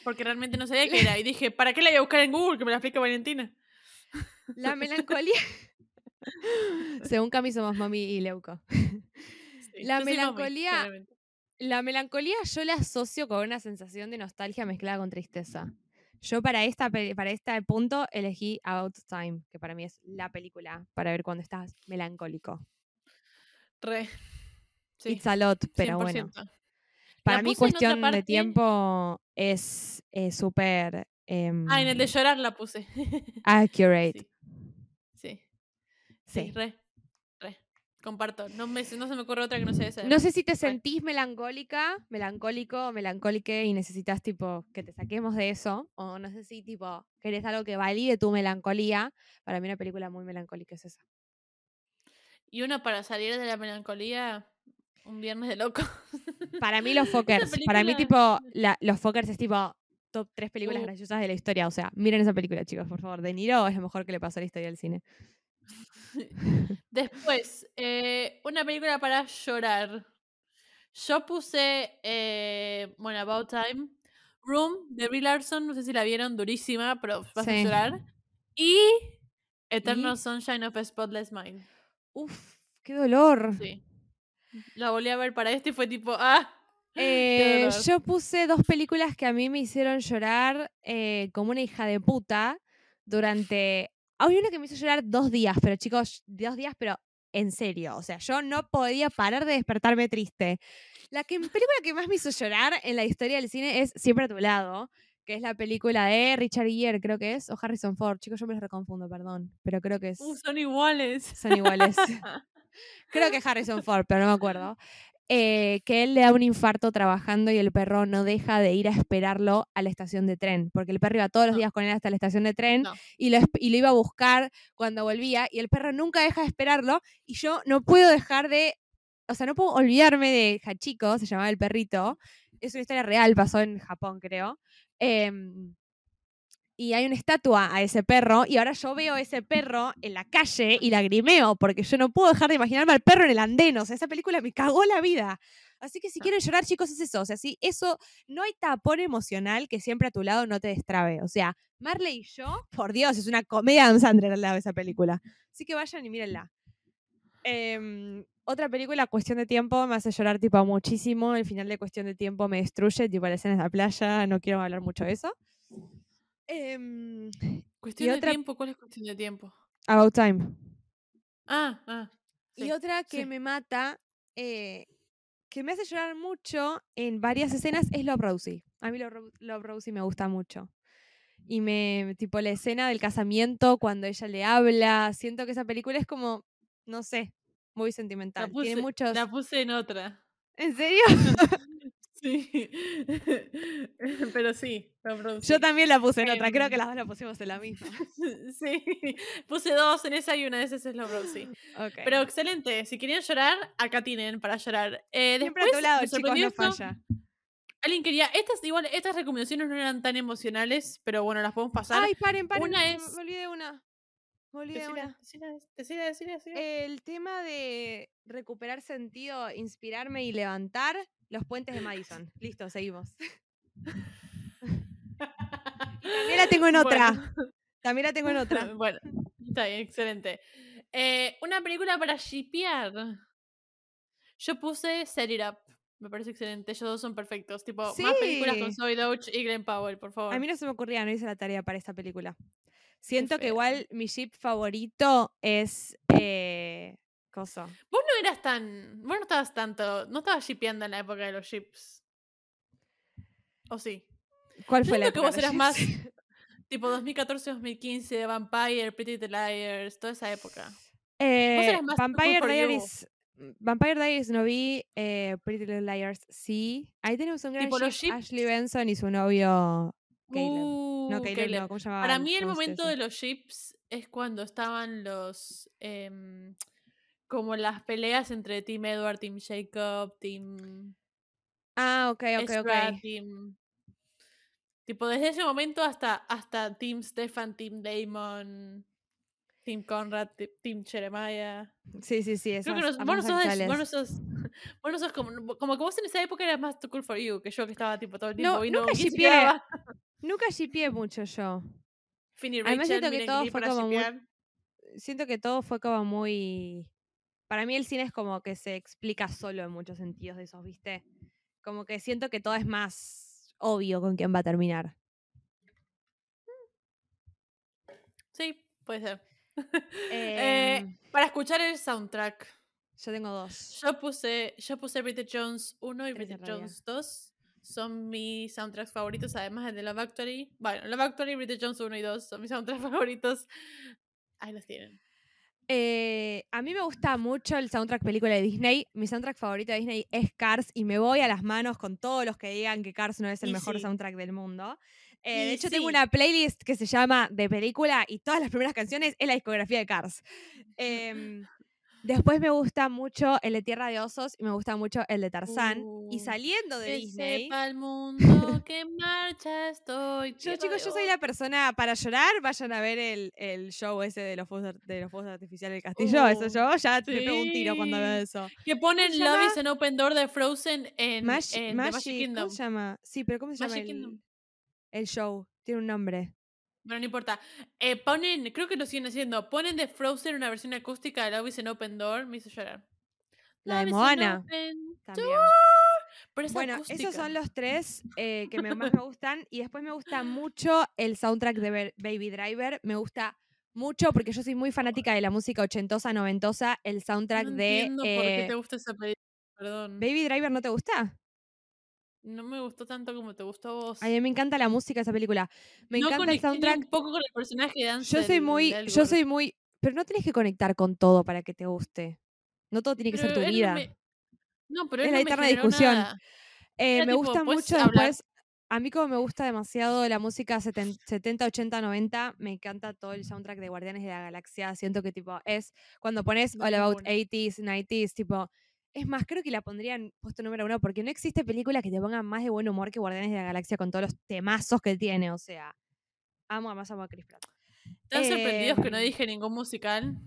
Porque realmente no sabía qué era. Y dije, ¿para qué la voy a buscar en Google? Que me la explique Valentina. La melancolía. Según Cami somos mami y Leuco. Sí, La melancolía-. La melancolía yo la asocio con una sensación de nostalgia mezclada con tristeza. Yo para, esta, para este punto elegí About Time, que para mí es la película para ver cuando estás melancólico. Re. Sí, It's a lot, pero bueno. 100%. Para La mí cuestión de tiempo es eh, súper Ah, en el de em, llorar la puse. accurate. Sí. Sí. Sí. Sí, re. Comparto. No, me, no se me ocurre otra que no sea esa. No sé si te sentís melancólica, melancólico, melancólica y necesitas tipo que te saquemos de eso, o no sé si tipo querés algo que valide tu melancolía. Para mí una película muy melancólica es esa. Y una para salir de la melancolía, un viernes de loco. Para mí los Fockers, para mí tipo la- los Fockers es tipo top tres películas Uh. graciosas de la historia, o sea, miren esa película, chicos, por favor. De Niro es lo mejor que le pasó a la historia del cine. Después, eh, una película para llorar. Yo puse, eh, bueno, About Time. Room de Brie Larson, no sé si la vieron, durísima, pero vas a llorar. Y Eternal Sunshine of a Spotless Mind. Uf, qué dolor. Sí. La volví a ver para este y fue tipo, ah. Eh, yo puse dos películas que a mí me hicieron llorar eh, como una hija de puta durante... Hay una que me hizo llorar dos días, pero chicos, dos días, pero en serio. O sea, yo no podía parar de despertarme triste. La que, película que más me hizo llorar en la historia del cine es Siempre a tu lado, que es la película de Richard Gere, creo que es, o Harrison Ford. Chicos, yo me los reconfundo, perdón, pero creo que es... Uh, son iguales. Son iguales. Creo que Harrison Ford, pero no me acuerdo. Eh, que él le da un infarto trabajando y el perro no deja de ir a esperarlo a la estación de tren, porque el perro iba todos los No. días con él hasta la estación de tren No. y, lo, esp- y lo iba a buscar cuando volvía y el perro nunca deja de esperarlo y yo no puedo dejar de, o sea, no puedo olvidarme de Hachiko, se llamaba el perrito, es una historia real, pasó en Japón creo. Em, y hay una estatua a ese perro y ahora yo veo ese perro en la calle y lagrimeo porque yo no puedo dejar de imaginarme al perro en el andén, o sea, esa película me cagó la vida. Así que si quieren llorar, chicos, es eso, o sea, si eso, no hay tapón emocional que siempre a tu lado no te destrabe, o sea, Marley y yo, por Dios, es una comedia de al lado de esa película. Así que vayan y mírenla. Em, otra película, Cuestión de Tiempo, me hace llorar tipo muchísimo. El final de Cuestión de Tiempo me destruye, tipo la escena en la playa, no quiero hablar mucho de eso. Em, Cuestión de otra- tiempo, ¿cuál es cuestión de tiempo? About Time. Ah, ah. Y otra que sí. me mata, eh, que me hace llorar mucho en varias escenas, es Love Rosie. A mí Love, Love Rosie me gusta mucho. Y me, tipo, la escena del casamiento, cuando ella le habla, siento que esa película es como, no sé, muy La sentimental. puse, Tiene muchos... la puse en otra. ¿En serio? Sí. Pero sí. Yo también la puse en otra, creo que Em, las dos la pusimos en la misma. Sí, puse dos en esa y una de esas es Rosie. Ok. Pero excelente, si querían llorar, acá tienen para llorar. Eh, Siempre a después, tu lado, chicos, esto. Alguien quería, estas igual, estas recomendaciones no eran tan emocionales, pero bueno, las podemos pasar. Ay, paren, paren, Una es- me olvidé una. Me olvidé Decila, una. decila, decila. El tema de recuperar sentido, inspirarme y levantar los puentes de Madison. Listo, seguimos. También la tengo en otra. Bueno. También la tengo en otra. bueno, está bien, excelente. Eh, una película para shipear. Yo puse Set It Up. Me parece excelente. Ellos dos son perfectos. Tipo, más películas con. Zoe Deutsch y Glenn Powell, por favor. A mí no se me ocurría, no hice la tarea para esta película. Siento que igual mi ship favorito es. Eh, coso. Vos no eras tan. Vos no estabas tanto. No estabas shipeando en la época de los ships. ¿O sí? ¿Cuál fue la que vos eras más tipo 2014-2015, Vampire, Pretty Little Liars, toda esa época. Eh, más Vampire. Diaries. Vampire Diaries no vi. eh, Pretty Little Liars sí. Ahí tenemos un gran ship, Ashley Benson y su novio. Caleb. Uh, no, Caleb, Caleb. no, ¿cómo se llamaba? Para mí el momento de los ships es cuando estaban los... em, como las peleas entre Team Edward, Team Jacob, Team Ah, ok, ok, Ezra, ok. Team... Tipo, desde ese momento hasta, hasta Team Stefan, Team Damon, Team Conrad, Te- Team Jeremiah. Sí, sí, sí. Creo que vos, no sos, vos no sos, vos no sos como, como que vos en esa época eras más too cool for you que yo que estaba tipo todo el tiempo No, y no, nunca ¿quién se shipeé. Nunca shipeé mucho yo. Finn y Además, siento que todo fue como muy-. Siento que todo fue como muy. Para mí el cine es como que se explica solo en muchos sentidos de esos, ¿viste? Como que siento que todo es más obvio con quién va a terminar. Sí, puede ser. Eh, Em, para escuchar el soundtrack, yo tengo dos. yo puse, yo puse Bridget Jones 1 y Bridget. Jones 2. Son mis soundtracks favoritos, además del de Love Actually. Bueno, Love Actually, Bridget Jones 1 y 2 son mis soundtracks favoritos. Ahí los tienen. Eh, a mí me gusta mucho el soundtrack película de Disney. Mi soundtrack favorito de Disney es Cars y me voy a las manos con todos los que digan que Cars no es el Y mejor sí. soundtrack del mundo. Eh, de hecho, tengo una playlist que se llama De Película y todas las primeras canciones es la discografía de Cars. Em, después me gusta mucho el de Tierra de Osos y me gusta mucho el de Tarzán. y Uh, saliendo de Que Disney. sepa el mundo que marcha estoy. Yo, chicos, yo soy la persona para llorar. Vayan a ver el, el show ese de los fuegos, de los fuegos artificiales del castillo. Eso Uh, yo ya me pego un tiro cuando veo sí. eso. Que ponen Love is an Open Door de Frozen en, Magi- en The Magi- Magic Kingdom. ¿Cómo se llama? Sí, pero ¿cómo se Magic llama el, Kingdom. el show? Tiene un nombre. Bueno, no importa. Eh, ponen, creo que lo siguen haciendo. Ponen de Frozen una versión acústica de Love is an Open Door. Me hizo llorar. La de Moana. Pero Bueno, acústica. esos son los tres eh, que me- más me gustan. Y después me gusta mucho el soundtrack de Ba- Baby Driver. Me gusta mucho porque yo soy muy fanática de la música ochentosa, noventosa. El soundtrack No de. entiendo por qué eh, te gusta esa película. Perdón. ¿Baby Driver no te gusta? No me gustó tanto como te gustó a vos. A mí me encanta la música de esa película. Me no encanta el soundtrack. un poco con el personaje de Yo soy muy, yo soy muy, pero no tenés que conectar con todo para que te guste. No todo tiene que ser tu él no vida. me- No, pero Es la no eterna discusión. Eh, me tipo, gusta ¿puedes mucho hablar? después. A mí como me gusta demasiado la música seten- 70, 80, 90, me encanta todo el soundtrack de Guardianes de la Galaxia. Siento que tipo es cuando pones All About una. 80s, 90s, tipo es más, creo que la pondrían puesto número uno porque no existe película que te ponga más de buen humor que Guardianes de la Galaxia con todos los temazos que tiene, o sea, amo, más amo a Chris Pratt. ¿Están sorprendidos que no Em, dije ningún musical?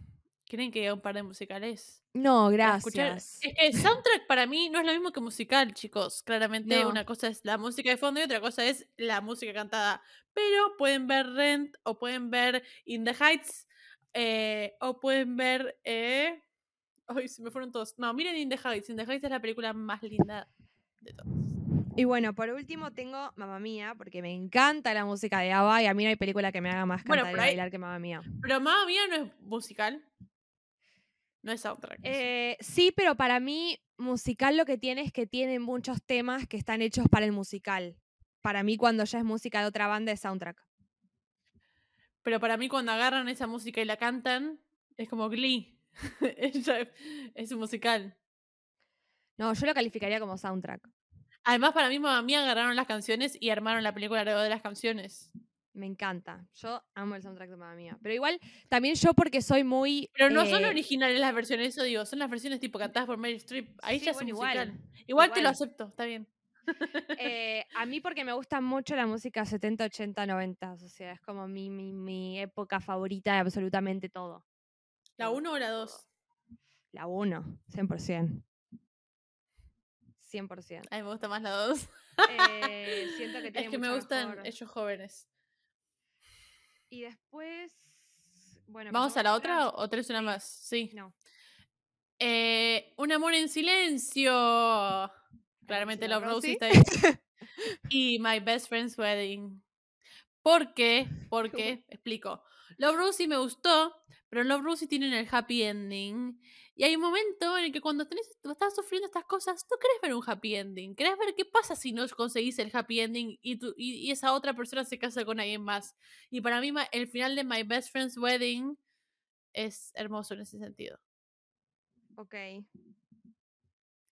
¿Quieren que diga un par de musicales? No, gracias. Es que soundtrack para mí no es lo mismo que musical, chicos. Claramente No. una cosa es la música de fondo y otra cosa es la música cantada. Pero pueden ver Rent o pueden ver In the Heights eh, o pueden ver... Eh... Ay, se me fueron todos. No, miren In the Heights. In the Heights es la película más linda de todas. Y bueno, por último tengo Mamma Mía, porque me encanta la música de ABBA y a mí no hay película que me haga más Bueno, cantar y por ahí- bailar que Mamma Mía. Pero Mamma Mía no es musical. No es soundtrack. Eh, sí, pero para mí musical lo que tiene es que tiene muchos temas que están hechos para el musical. Para mí cuando ya es música de otra banda es soundtrack. Pero para mí cuando agarran esa música y la cantan, es como Glee. es, un musical. No, yo lo calificaría como soundtrack. Además, para mí, Mamma Mía agarraron las canciones y armaron la película alrededor de las canciones. Me encanta. Yo amo el soundtrack de Mamma Mía. Pero igual, también yo porque soy muy... Pero no son eh, originales las versiones, eso digo, son las versiones tipo cantadas por Meryl Streep. Ahí Sí, ya es un igual, musical. Igual, te lo acepto, está bien. Eh, a mí porque me gusta mucho la música 70, 80, 90. O sea, es como mi, mi, mi época favorita de absolutamente todo. ¿La Todo, 1 o la todo. 2? La 1, 100%. 100%. A mí me gusta más la 2. Eh, siento que tiene Es que me gustan mejor- ellos jóvenes. Y después... Bueno, ¿Vamos a la pasamos otra o tenés una más? Sí. No. Eh, un amor en silencio. Claramente Love Rosie. está ahí. y My Best Friend's Wedding. ¿Por qué? Porque, explico. Love Rosie me gustó, pero Love Rosie tienen el happy ending. Y hay un momento en el que cuando tenés, estás sufriendo estas cosas, tú querés ver un happy ending. Querés ver qué pasa si no conseguís el happy ending y, tú, y, esa otra persona se casa con alguien más. Y para mí el final de My Best Friend's Wedding es hermoso en ese sentido. Ok.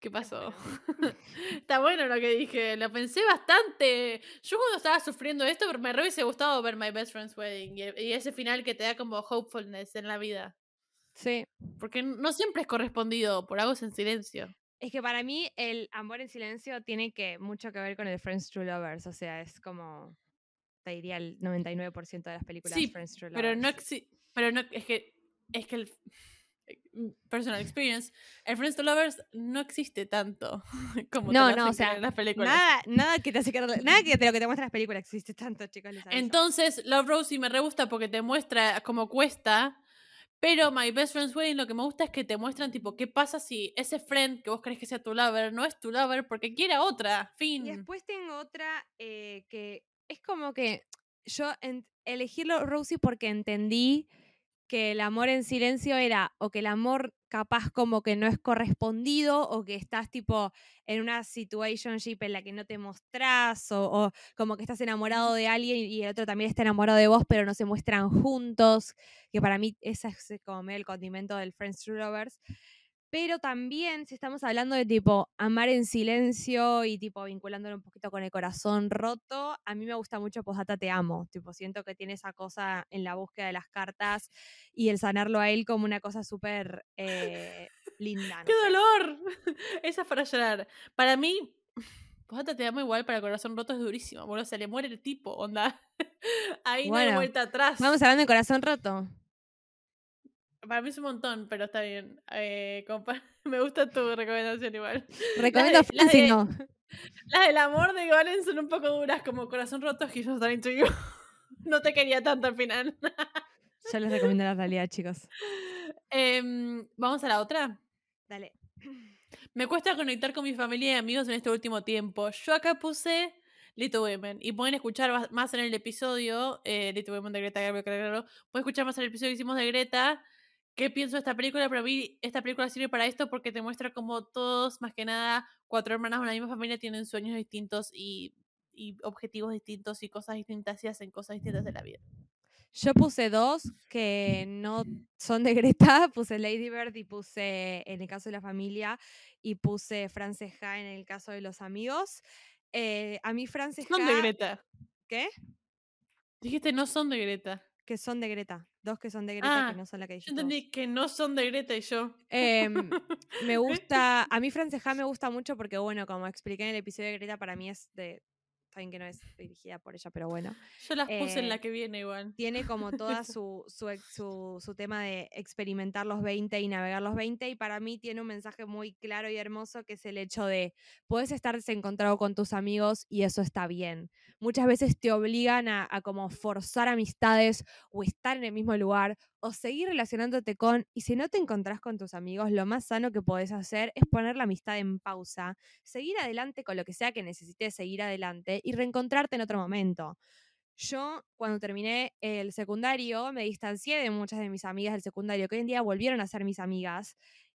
¿Qué pasó? Está bueno lo que dije, lo pensé bastante. Yo cuando estaba sufriendo esto, me hubiese gustado ver My Best Friend's Wedding y, ese final que te da como hopefulness en la vida. Sí. Porque no siempre es correspondido, por algo es en silencio. Es que para mí el amor en silencio tiene que mucho que ver con el Friends True Lovers, o sea, es como, te diría el 99% de las películas sí, Friends True Lovers. Pero no, pero no, es que, es que el, personal experience, el Friends to Lovers no existe tanto como no, te no, o sea, en las películas. Nada, nada que te hace nada que de lo que te muestra las películas existe tanto, chicos. Entonces, Love Rosie me re gusta porque te muestra cómo cuesta. Pero My Best Friend's Wedding lo que me gusta es que te muestran, tipo, qué pasa si ese friend que vos crees que sea tu lover no es tu lover porque quiere a otra. Fin. Y después tengo otra eh, que es como que yo elegí Love Rosie porque entendí que el amor en silencio era o que el amor capaz como que no es correspondido o que estás tipo en una situationship en la que no te mostrás o, como que estás enamorado de alguien y el otro también está enamorado de vos pero no se muestran juntos, que para mí ese es como el condimento del Friends True Lovers. Pero también, si estamos hablando de tipo amar en silencio y tipo vinculándolo un poquito con el corazón roto, a mí me gusta mucho Posata Te Amo. Tipo, siento que tiene esa cosa en la búsqueda de las cartas y el sanarlo a él como una cosa súper eh, linda. ¡Qué dolor! Esa es para llorar. Para mí, Posata Te Amo igual para el corazón roto es durísimo. Bueno, se le muere el tipo, onda. Ahí no hay vuelta atrás. Vamos hablando de corazón roto. Para mí es un montón, pero está bien. Eh, me gusta tu recomendación igual. Recomiendo las, de, no. Las del amor de Golem son un poco duras, como corazón roto, que yo también tuyo. No te quería tanto al final. Yo les recomiendo la realidad, chicos. Em, Vamos a la otra. Dale. Me cuesta conectar con mi familia y amigos en este último tiempo. Yo acá puse Little Women. Y pueden escuchar más en el episodio, eh, Little Women de Greta Garbo, Pueden escuchar más en el episodio que hicimos de Greta, qué pienso de esta película, pero a mí esta película sirve para esto porque te muestra como todos, más que nada, cuatro hermanas de una misma familia tienen sueños distintos y, objetivos distintos y cosas distintas y hacen cosas distintas de la vida. Yo puse dos que no son de Greta, puse Lady Bird y puse en el caso de la familia y puse Francesca en el caso de los amigos. Eh, a mí Francesca... Son de Greta. ¿Qué? Dijiste no son de Greta que son de Greta. Dos que son de Greta que ah, no son la que dijiste. Yo entendí que no son de Greta y yo. Em, me gusta, a mí Franceja me gusta mucho porque, bueno, como expliqué en el episodio de Greta, para mí es de que no es dirigida por ella, pero bueno. Yo las puse en la eh, que viene igual. Tiene como toda su, su, su, tema de experimentar los 20 y navegar los 20 y para mí tiene un mensaje muy claro y hermoso que es el hecho de, puedes estar desencontrado con tus amigos y eso está bien. Muchas veces te obligan a, a como forzar amistades o estar en el mismo lugar o seguir relacionándote con, y si no te encontrás con tus amigos, lo más sano que podés hacer es poner la amistad en pausa, seguir adelante con lo que sea que necesites seguir adelante y reencontrarte en otro momento. Yo, cuando terminé el secundario, me distancié de muchas de mis amigas del secundario, que hoy en día volvieron a ser mis amigas.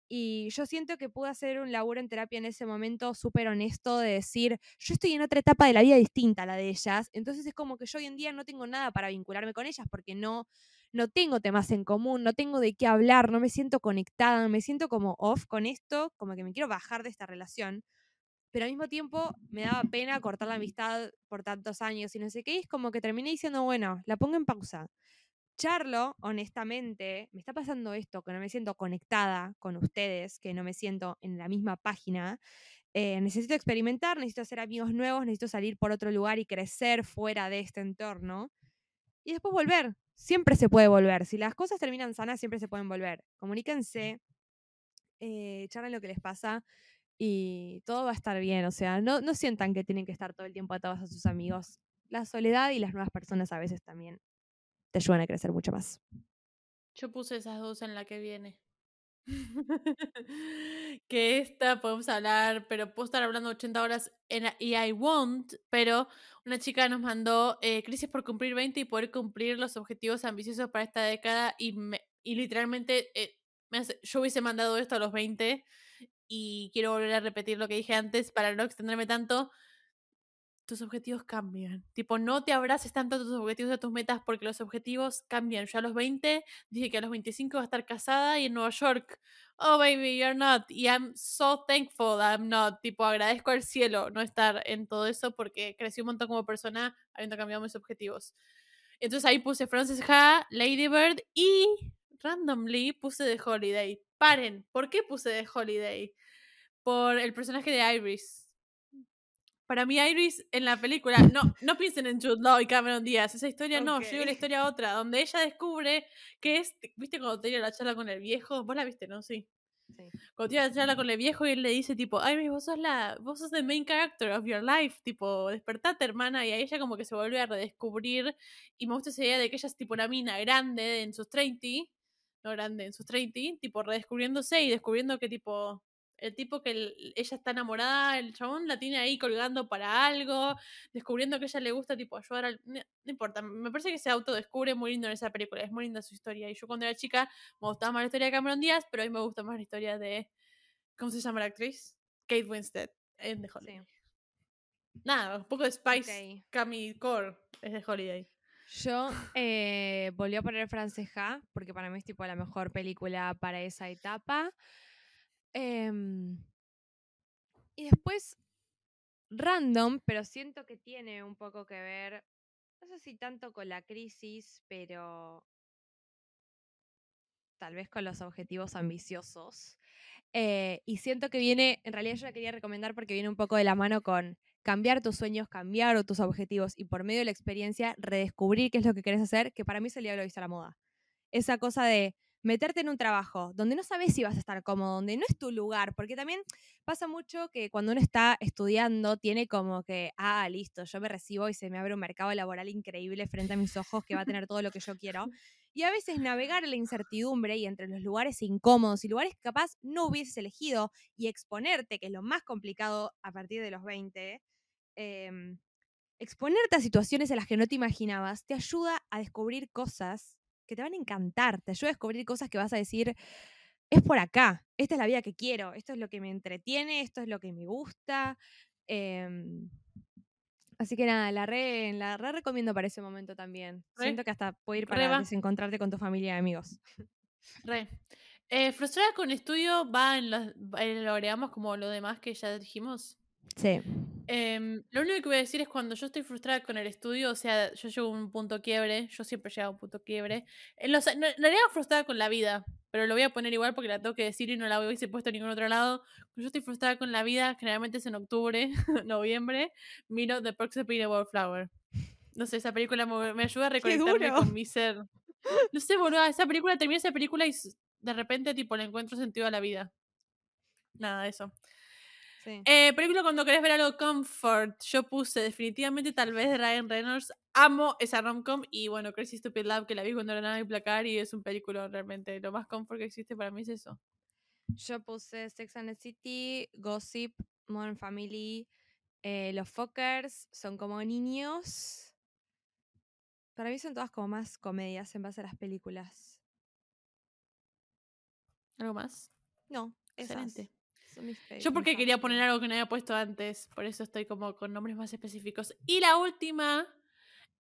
Y yo siento que pude hacer un laburo en terapia en ese momento súper honesto de decir, yo estoy en otra etapa de la vida distinta a la de ellas, entonces es como que yo hoy en día no tengo nada para vincularme con ellas porque no, no tengo temas en común, no tengo de qué hablar, no me siento conectada, me siento como off con esto, como que me quiero bajar de esta relación, pero al mismo tiempo me daba pena cortar la amistad por tantos años y no sé qué, es como que terminé diciendo, bueno, la pongo en pausa. Charlo, honestamente, me está pasando esto, que no me siento conectada con ustedes, que no me siento en la misma página. Eh, necesito experimentar, necesito hacer amigos nuevos, necesito salir por otro lugar y crecer fuera de este entorno. Y después volver, siempre se puede volver. Si las cosas terminan sanas, siempre se pueden volver. Comuníquense, eh, charlen lo que les pasa y todo va a estar bien. O sea, no, no sientan que tienen que estar todo el tiempo atados a sus amigos. La soledad y las nuevas personas a veces también te ayudan a crecer mucho más. Yo puse esas dos en la que viene. que esta podemos hablar, pero puedo estar hablando 80 horas en, y I won't, pero una chica nos mandó eh, crisis por cumplir 20 y poder cumplir los objetivos ambiciosos para esta década y, me, y literalmente eh, me hace, yo hubiese mandado esto a los 20 y quiero volver a repetir lo que dije antes para no extenderme tanto tus objetivos cambian. Tipo, no te abraces tanto a tus objetivos, a tus metas, porque los objetivos cambian. Yo a los 20 dije que a los 25 va a estar casada y en Nueva York. Oh, baby, you're not. Y I'm so thankful I'm not. Tipo, agradezco al cielo no estar en todo eso porque crecí un montón como persona habiendo cambiado mis objetivos. Entonces ahí puse Frances Ha, Lady Bird y randomly puse The Holiday. Paren, ¿por qué puse The Holiday? Por el personaje de Iris para mí, Iris en la película, no, no piensen en Jude Law y Cameron Díaz, esa historia no, yo digo la historia otra, donde ella descubre que es, ¿viste cuando tenía la charla con el viejo? Vos la viste, ¿no? Sí. sí. Cuando tiene la charla con el viejo y él le dice tipo, Iris, vos sos la, vos sos the main character of your life, tipo, despertate hermana, y a ella como que se vuelve a redescubrir, y me gusta esa idea de que ella es tipo una mina grande en sus 30, no grande, en sus 30, tipo redescubriéndose y descubriendo que tipo el tipo que ella está enamorada, el chabón la tiene ahí colgando para algo, descubriendo que a ella le gusta tipo ayudar al... No, importa, me parece que se autodescubre muy lindo en esa película, es muy linda su historia. Y yo cuando era chica me gustaba más la historia de Cameron Díaz, pero hoy me gusta más la historia de... ¿Cómo se llama la actriz? Kate Winstead en The Holiday. Nada, un poco de Spice, okay. Cami Core es de Holiday. Yo eh, volví a poner Franceja, porque para mí es tipo la mejor película para esa etapa. Em, y después, random, pero siento que tiene un poco que ver, no sé si tanto con la crisis, pero tal vez con los objetivos ambiciosos. Eh, y siento que viene, en realidad yo la quería recomendar porque viene un poco de la mano con cambiar tus sueños, cambiar tus objetivos y por medio de la experiencia redescubrir qué es lo que querés hacer, que para mí es el diablo viste a la moda. Esa cosa de meterte en un trabajo donde no sabes si vas a estar cómodo, donde no es tu lugar, porque también pasa mucho que cuando uno está estudiando tiene como que, ah, listo, yo me recibo y se me abre un mercado laboral increíble frente a mis ojos que va a tener todo lo que yo quiero. Y a veces navegar la incertidumbre y entre los lugares incómodos y lugares capaz no hubieses elegido y exponerte, que es lo más complicado a partir de los 20, em, exponerte a situaciones en las que no te imaginabas, te ayuda a descubrir cosas que te van a encantar, te ayuda a descubrir cosas que vas a decir, es por acá, esta es la vida que quiero, esto es lo que me entretiene, esto es lo que me gusta. Em, así que nada, la re, la re recomiendo para ese momento también. Siento que hasta puede ir para desencontrarte con tu familia y amigos. Re. Eh, frustrada con estudio va en, los, en lo agregamos como lo demás que ya dijimos. Sí. Em, lo único que voy a decir es cuando yo estoy frustrada con el estudio, o sea, yo llego a un punto quiebre, yo siempre llego a un punto quiebre. En los, frustrada con la vida, pero lo voy a poner igual porque la tengo que decir y no la hubiese puesto en ningún otro lado. Cuando yo estoy frustrada con la vida, generalmente es en octubre, noviembre, miro The Perks of a Wallflower. No sé, esa película me, ayuda a reconectarme con mi ser. No sé, boludo, esa película, termina esa película y de repente, tipo, le encuentro sentido a la vida. Nada, eso. Eh, película cuando querés ver algo comfort. Yo puse definitivamente tal vez Ryan Reynolds. Amo esa romcom y bueno, Crazy Stupid Love que la vi cuando era nada de placar y es un película realmente lo más comfort que existe para mí es eso. Yo puse Sex and the City, Gossip, Modern Family, eh, Los Fockers, son como niños. Para mí son todas como más comedias en base a las películas. ¿Algo más? No, excelente. Yo porque quería poner algo que no había puesto antes, por eso estoy como con nombres más específicos. Y la última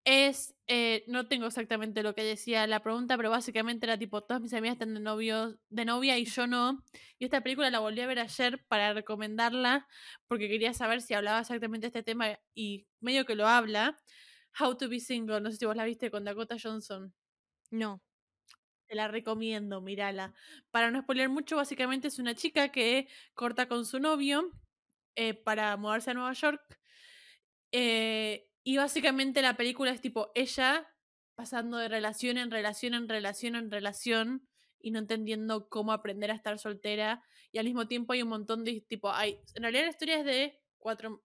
es, eh, no tengo exactamente lo que decía la pregunta, pero básicamente era tipo, todas mis amigas están de, novio, de novia y yo no. Y esta película la volví a ver ayer para recomendarla, porque quería saber si hablaba exactamente de este tema y medio que lo habla. How to be single, no sé si vos la viste con Dakota Johnson. No. Te la recomiendo, mírala. Para no spoiler mucho, básicamente es una chica que corta con su novio eh, para mudarse a Nueva York. Eh, y básicamente la película es tipo ella pasando de relación en relación en relación en relación y no entendiendo cómo aprender a estar soltera. Y al mismo tiempo hay un montón de tipo, hay, en realidad la historia es de cuatro,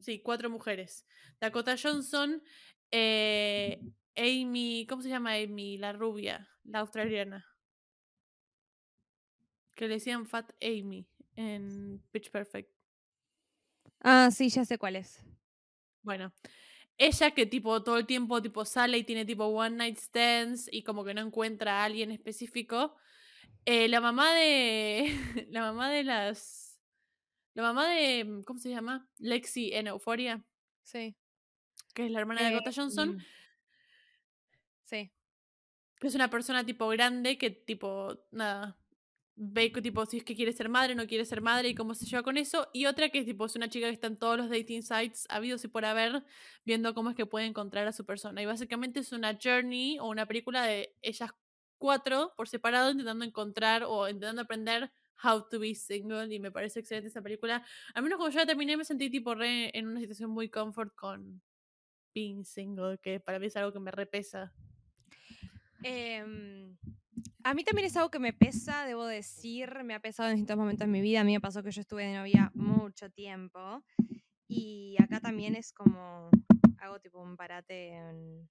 sí, cuatro mujeres. Dakota Johnson, eh, Amy, ¿cómo se llama Amy? La rubia, la australiana. que le decían Fat Amy en Pitch Perfect. Ah, sí, ya sé cuál es. Bueno, ella que tipo todo el tiempo tipo sale y tiene tipo one night stands y como que no encuentra a alguien específico. Eh, la mamá de. la mamá de las. La mamá de. ¿Cómo se llama? Lexi en Euphoria. Sí. Que es la hermana de Dakota Johnson. mm, es una persona tipo grande que tipo. Nada. Ve tipo si es que quiere ser madre, no quiere ser madre y cómo se lleva con eso. Y otra que tipo es una chica que está en todos los dating sites habidos y por haber, viendo cómo es que puede encontrar a su persona. Y básicamente es una journey o una película de ellas cuatro por separado intentando encontrar o intentando aprender how to be single y me parece excelente esa película. Al menos cuando yo la terminé me sentí tipo re en una situación muy comfort con being single, que para mí es algo que me repesa. Em, a mí también es algo que me pesa, debo decir, me ha pesado en distintos momentos de mi vida. A mí me pasó que yo estuve de novia mucho tiempo y acá también es como hago tipo un parate en...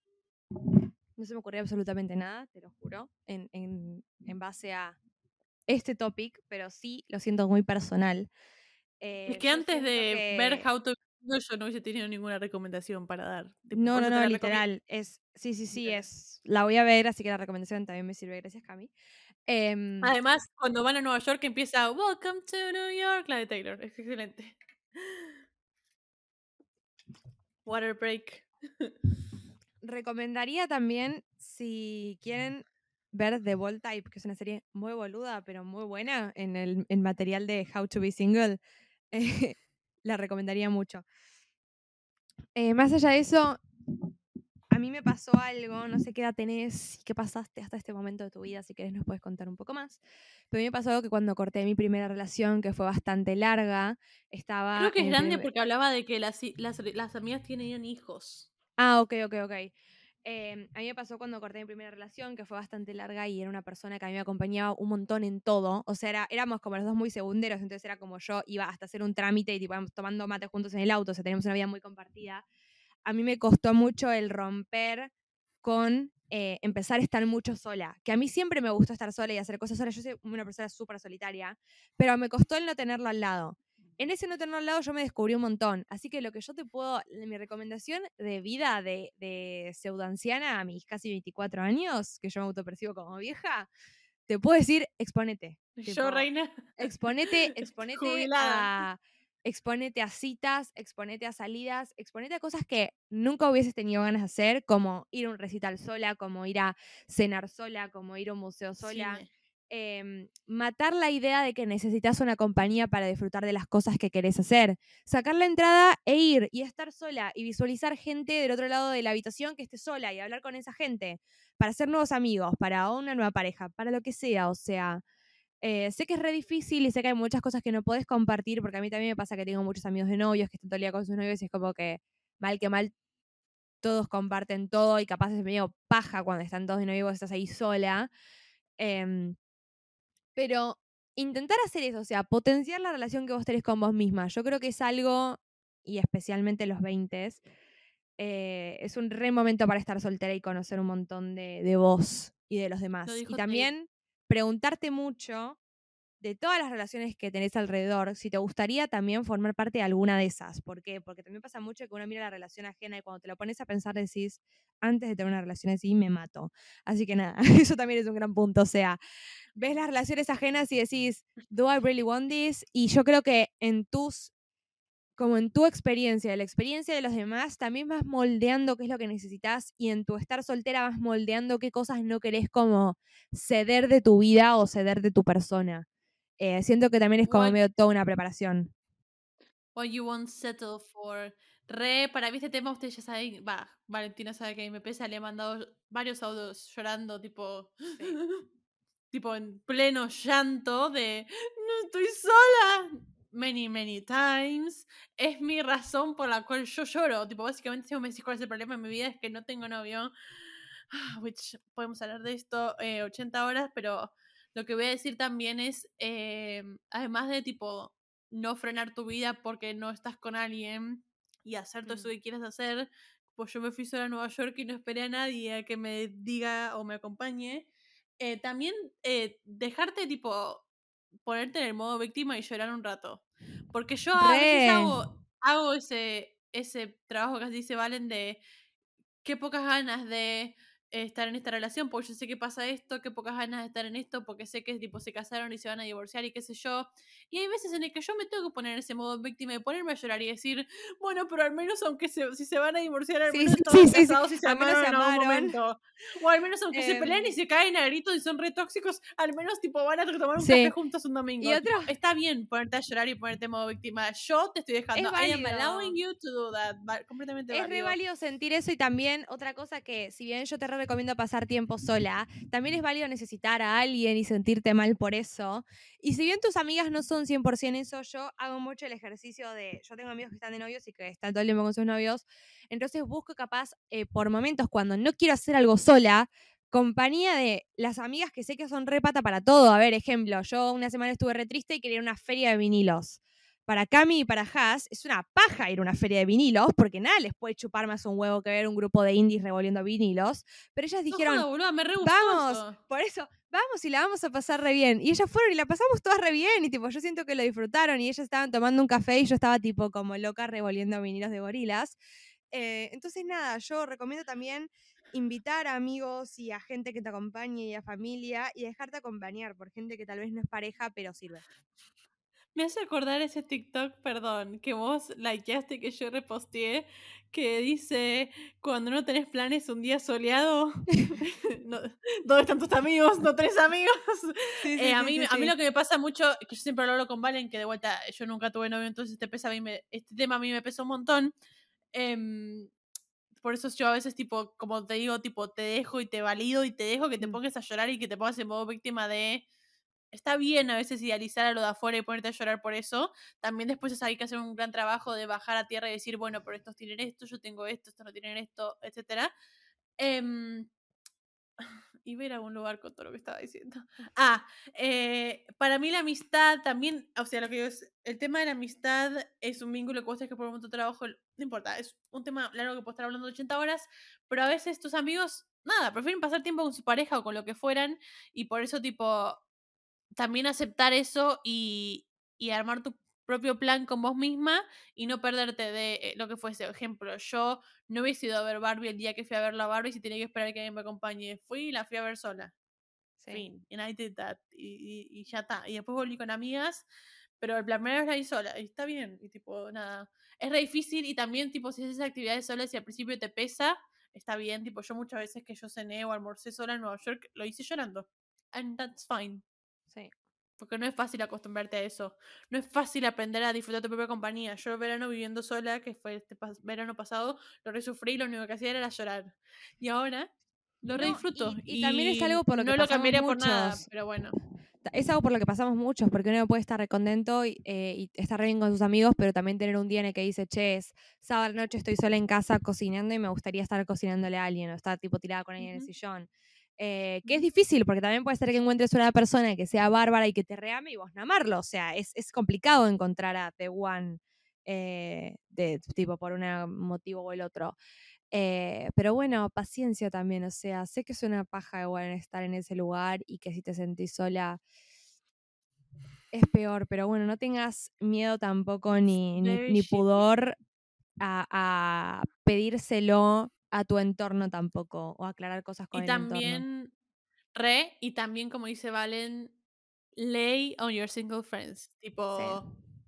No se me ocurrió absolutamente nada, te lo juro, en, en, en base a este topic, pero sí lo siento muy personal. es Eh, que antes de ver How to Single yo no hubiese tenido ninguna recomendación para dar. No, no, no, literal. Es, sí, sí, sí, Literal. es. La voy a ver, así que la recomendación también me sirve. Gracias, Cami. Em, Además, cuando van a Nueva York empieza Welcome to New York, la de Taylor. Es excelente. Water break. recomendaría también, si quieren ver The Ball Type, que es una serie muy boluda, pero muy buena en el en material de How to Be Single, eh, la recomendaría mucho. Eh, más allá de eso, a mí me pasó algo, no sé qué edad tenés y qué pasaste hasta este momento de tu vida, si querés nos puedes contar un poco más. Pero a mí me pasó algo que cuando corté mi primera relación, que fue bastante larga, estaba... Creo que es grande primer- porque hablaba de que las, las, las amigas tienen hijos. Ah, ok, ok, ok. Eh, a mí me pasó cuando corté mi primera relación, que fue bastante larga y era una persona que a mí me acompañaba un montón en todo. O sea, era- éramos como los dos muy segunderos, entonces era como yo iba hasta hacer un trámite y tipo, tomando mate juntos en el auto, o sea, teníamos una vida muy compartida. A mí me costó mucho el romper con eh, empezar a estar mucho sola, que a mí siempre me gustó estar sola y hacer cosas sola. Yo soy una persona súper solitaria, pero me costó el no tenerlo al lado. En ese no tenerlo al lado yo me descubrí un montón. Así que lo que yo te puedo, mi recomendación de vida de, de pseudoanciana a mis casi 24 años, que yo me autopercibo como vieja, te puedo decir, exponete. Yo, reina. Exponete, exponete a, exponete a citas, exponete a salidas, exponete a cosas que nunca hubieses tenido ganas de hacer, como ir a un recital sola, como ir a cenar sola, como ir a un museo sola. Cine. Em, matar la idea de que necesitas una compañía para disfrutar de las cosas que querés hacer. Sacar la entrada e ir y estar sola y visualizar gente del otro lado de la habitación que esté sola y hablar con esa gente para hacer nuevos amigos, para una nueva pareja, para lo que sea. O sea, eh, sé que es re difícil y sé que hay muchas cosas que no podés compartir, porque a mí también me pasa que tengo muchos amigos de novios que están todo el día con sus novios y es como que mal que mal todos comparten todo y capaz es medio paja cuando están todos de novio y estás ahí sola. Em, pero intentar hacer eso, o sea, potenciar la relación que vos tenés con vos misma. Yo creo que es algo, y especialmente los 20, eh, es un re momento para estar soltera y conocer un montón de, de vos y de los demás. Y también preguntarte mucho de todas las relaciones que tenés alrededor, si te gustaría también formar parte de alguna de esas. ¿Por qué? Porque también pasa mucho que uno mira la relación ajena y cuando te lo pones a pensar decís, antes de tener una relación así, me mato. Así que nada, eso también es un gran punto. O sea, ves las relaciones ajenas y decís, ¿do I really want this? Y yo creo que en tus, como en tu experiencia, la experiencia de los demás, también vas moldeando qué es lo que necesitas y en tu estar soltera vas moldeando qué cosas no querés como ceder de tu vida o ceder de tu persona. Eh, siento que también es como What- medio toda una preparación. What you won't settle for. Re, para mí este tema ustedes ya saben, va, Valentina sabe que a mí me pesa, le he mandado varios audios llorando, tipo, tipo en pleno llanto de, no estoy sola. Many, many times. Es mi razón por la cual yo lloro. Tipo, básicamente, si vos me decís cuál es el problema en mi vida, es que no tengo novio. Which, podemos hablar de esto eh, 80 horas, pero lo que voy a decir también es, eh, además de tipo, no frenar tu vida porque no estás con alguien y hacer todo eso Mm. que quieres hacer, pues yo me fui sola a Nueva York y no esperé a nadie a que me diga o me acompañe. Eh, también eh, dejarte tipo ponerte en el modo víctima y llorar un rato. Porque yo a veces hago, hago ese, ese trabajo que dice Valen de qué pocas ganas de estar en esta relación, porque yo sé que pasa esto, que pocas ganas de estar en esto, porque sé que tipo se casaron y se van a divorciar y qué sé yo. Y hay veces en el que yo me tengo que poner en ese modo víctima y ponerme a llorar y decir, bueno, pero al menos aunque se, si se van a divorciar, al menos sí, casados y se amaron en algún momento. O al menos aunque se peleen y em. se caen a gritos y son re tóxicos, al menos tipo van a tomar un café juntos un domingo. Y otro... Está bien ponerte a llorar y ponerte en modo víctima. Yo te estoy dejando. I am allowing you to do that. Completamente Es re válido sentir eso y también otra cosa que si bien yo te recomiendo pasar tiempo sola, también es válido necesitar a alguien y sentirte mal por eso. Y si bien tus amigas no son 100% eso, yo hago mucho el ejercicio de, yo tengo amigos que están de novios y que están todo el tiempo con sus novios, entonces busco capaz eh, por momentos cuando no quiero hacer algo sola, compañía de las amigas que sé que son repata para todo. A ver, ejemplo, yo una semana estuve re triste y quería una feria de vinilos para Cami y para Haas es una paja ir a una feria de vinilos, porque nada les puede chupar más un huevo que ver un grupo de indies revolviendo vinilos. Pero ellas dijeron, me vamos, por eso, vamos y la vamos a pasar re bien. Y ellas fueron y la pasamos todas re bien. Y tipo, yo siento que lo disfrutaron y ellas estaban tomando un café y yo estaba tipo como loca revolviendo vinilos de gorilas. Eh, entonces, nada, yo recomiendo también invitar a amigos y a gente que te acompañe y a familia y dejarte acompañar por gente que tal vez no es pareja, pero sirve. Me hace acordar ese TikTok, perdón, que vos likeaste que yo reposteé, que dice, cuando no tenés planes un día soleado, ¿dónde están tus amigos? No tenés amigos. Eh, a, mí, a mí lo que me pasa mucho, que yo siempre lo hablo con Valen, que de vuelta yo nunca tuve novio, entonces este, pesa a mí este tema a mí me pesa un montón. Em, por eso yo a veces, tipo, como te digo, tipo, te dejo y te valido y te dejo que te mm. pongas a llorar y que te pongas en modo víctima de está bien a veces idealizar a lo de afuera y ponerte a llorar por eso. También después hay que hacer un gran trabajo de bajar a tierra y decir, bueno, pero estos tienen esto, yo tengo esto, estos no tienen esto, etc. Em, y ver algún lugar con todo lo que estaba diciendo. Ah, eh, para mí la amistad también, o sea, lo que es, el tema de la amistad es un vínculo que vos tenés que por un momento de trabajo, no importa, es un tema largo que puedo estar hablando de 80 horas, pero a veces tus amigos, nada, prefieren pasar tiempo con su pareja o con lo que fueran, y por eso, tipo, también aceptar eso y, armar tu propio plan con vos misma y no perderte de eh, lo que fuese. Ejemplo, yo no hubiese ido a ver Barbie el día que fui a ver la Barbie si tenía que esperar que alguien me acompañe. Fui y la fui a ver sola. Fin. And I did that. Y, ya está. Y después volví con amigas, pero la primera vez la hice sola. Y está bien. Y tipo, nada. Es re difícil y también, tipo, si haces actividades solas y al principio te pesa, está bien. Tipo, yo muchas veces que yo cené o almorcé sola en Nueva York, lo hice llorando. And that's fine. Porque no es fácil acostumbrarte a eso. No es fácil aprender a disfrutar tu propia compañía. Yo el verano viviendo sola, que fue este verano pasado, lo resufrí y lo único que hacía era llorar. Y ahora lo re disfruto. Y, también es algo por lo que no lo cambiaría por nada, pero bueno. Es algo por lo que pasamos muchos, porque uno puede estar recontento y, eh, y estar bien con sus amigos, pero también tener un día en el que dice, che, es sábado noche, estoy sola en casa cocinando y me gustaría estar cocinándole a alguien, o estar tipo tirada con alguien en el sillón. Eh, que es difícil, porque también puede ser que encuentres una persona que sea bárbara y que te reame y vos no amarlo. O sea, es, complicado encontrar a The One, eh, de, tipo, por un motivo o el otro. Eh, pero bueno, paciencia también, o sea, sé que es una paja igual estar en ese lugar y que si te sentís sola es peor, pero bueno, no tengas miedo tampoco ni, ni, pudor a, a pedírselo a tu entorno tampoco, o aclarar cosas con y también, re, y también como dice Valen, lay on your single friends. Tipo,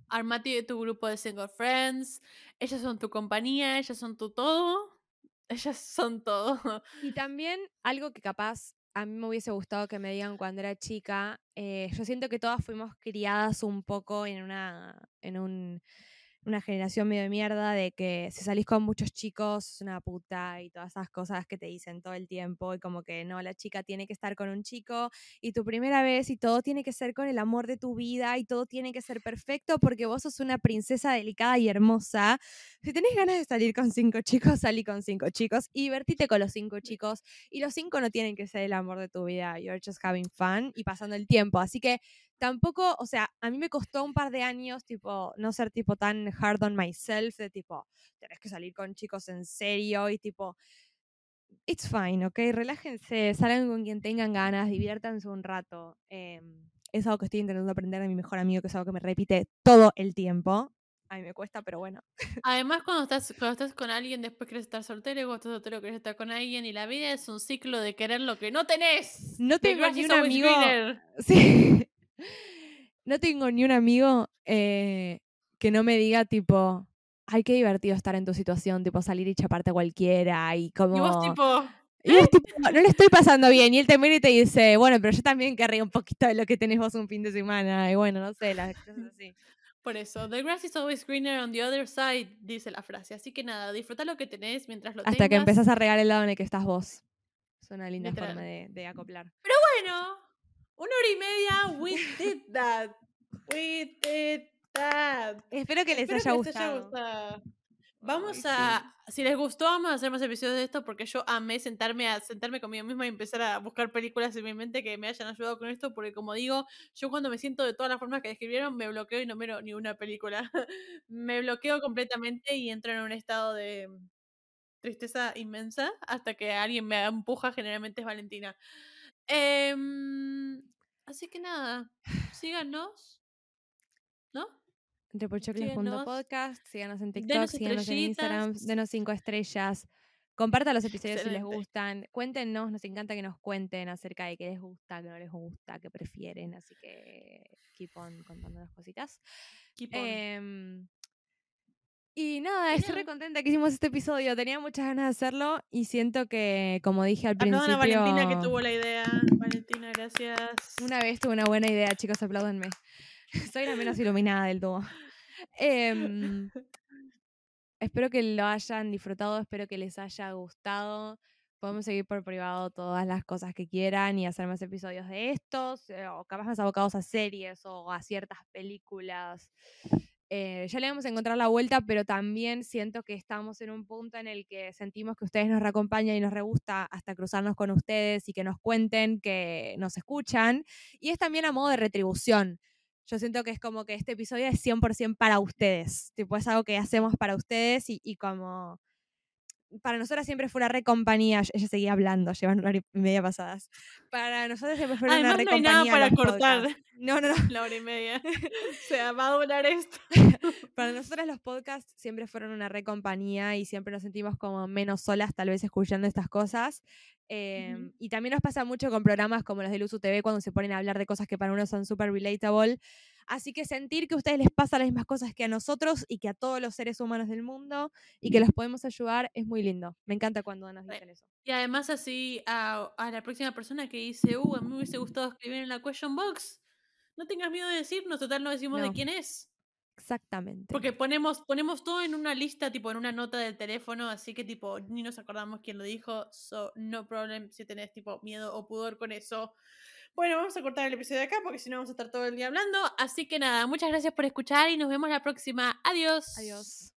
armate tu grupo de single friends, ellas son tu compañía, ellas son tu todo, ellas son todo. Y también algo que capaz a mí me hubiese gustado que me digan cuando era chica, eh, yo siento que todas fuimos criadas un poco en una, en un una generación medio de mierda de que si salís con muchos chicos es una puta y todas esas cosas que te dicen todo el tiempo y como que no, la chica tiene que estar con un chico y tu primera vez y todo tiene que ser con el amor de tu vida y todo tiene que ser perfecto porque vos sos una princesa delicada y hermosa. Si tenés ganas de salir con cinco chicos, salí con cinco chicos y divertite con los cinco chicos y los cinco no tienen que ser el amor de tu vida, you're just having fun y pasando el tiempo. Así que tampoco, o sea, a mí me costó un par de años, tipo, no ser tipo tan hard on myself, de tipo, tenés que salir con chicos en serio y tipo, it's fine, ¿ok? Relájense, salgan con quien tengan ganas, diviértanse un rato. Em, es algo que estoy intentando aprender de mi mejor amigo, que es algo que me repite todo el tiempo. A mí me cuesta, pero bueno. Además, cuando estás, cuando estás con alguien, después quieres estar soltero, y cuando estás soltero quieres estar con alguien, y la vida es un ciclo de querer lo que no tenés. No tengo ni un amigo. Sí. No tengo ni un amigo eh, que no me diga, tipo, ay, qué divertido estar en tu situación, tipo, salir y chaparte a cualquiera y como. Y vos tipo, Y vos, tipo, no le estoy pasando bien. Y él te mira y te dice, bueno, pero yo también querría un poquito de lo que tenés vos un fin de semana. Y bueno, no sé, las cosas así. por eso, the grass is always greener on the other side, dice la frase. Así que nada, disfruta lo que tenés mientras lo Hasta que tengas. empezás a regar el lado en el que estás vos. Es una linda Literal. forma de, de acoplar. Bueno, una hora y media, we did that. We did that. Espero que les Espero haya que gustado. gustado. Vamos Ay, a, si les gustó, vamos a hacer más episodios de esto porque yo amé sentarme a sentarme conmigo misma y empezar a buscar películas en mi mente que me hayan ayudado con esto, porque como digo, yo cuando me siento de todas las formas que describieron, me bloqueo y no miro ni una película. me bloqueo completamente y entro en un estado de tristeza inmensa hasta que alguien me empuja, generalmente es Valentina. Em, así que nada, síganos. ¿No? Entre pochocles.podcast, síganos en TikTok, Denos síganos en Instagram, denos cinco estrellas. Compartan los episodios si les gustan. Cuéntenos, nos encanta que nos cuenten acerca de qué les gusta, qué no les gusta, qué prefieren. Así que keep on contándonos cositas. Keep on. Em, y nada, estoy re contenta que hicimos este episodio. Tenía muchas ganas de hacerlo y siento que, como dije al Aplaudan a principio, Valentina que tuvo la idea. Valentina, gracias. una vez tuve una buena idea, chicos, apláudanme. Soy la menos iluminada del dúo. Em, espero que lo hayan disfrutado, espero que les haya gustado. Podemos seguir por privado todas las cosas que quieran y hacer más episodios de estos, eh, o capaz más abocados a series o a ciertas películas. Eh, ya le vamos a encontrar la vuelta, pero también siento que estamos en un punto en el que sentimos que ustedes nos reacompañan y nos re gusta hasta cruzarnos con ustedes y que nos cuenten que nos escuchan. Y es también a modo de retribución. Yo siento que es como que este episodio es 100% para ustedes. Tipo, es algo que hacemos para ustedes y, y como para nosotras siempre fue una re compañía. Ella seguía hablando, llevan una hora y media pasadas. Para nosotros siempre fue una Además, re no hay nada para cortar. podcasts. No, no, no. La hora y media. o sea, va a durar esto. Para nosotras los podcasts siempre fueron una re compañía y siempre nos sentimos como menos solas tal vez escuchando estas cosas. Eh. Y también nos pasa mucho con programas como los de Luzu TV cuando se ponen a hablar de cosas que para uno son súper relatable. Así que sentir que a ustedes les pasa las mismas cosas que a nosotros y que a todos los seres humanos del mundo y que los podemos ayudar es muy lindo. Me encanta cuando nos Sí. dicen eso. Y además así a, a la próxima persona que dice, uh, a mí me hubiese gustado escribir en la question box. No tengas miedo de decirnos, total no decimos de quién es. Exactamente. Porque ponemos, ponemos todo en una lista, tipo en una nota del teléfono, así que tipo ni nos acordamos quién lo dijo, so no problem si tenés tipo miedo o pudor con eso. Bueno, vamos a cortar el episodio de acá porque si no vamos a estar todo el día hablando. Así que nada, muchas gracias por escuchar y nos vemos la próxima. Adiós. Adiós.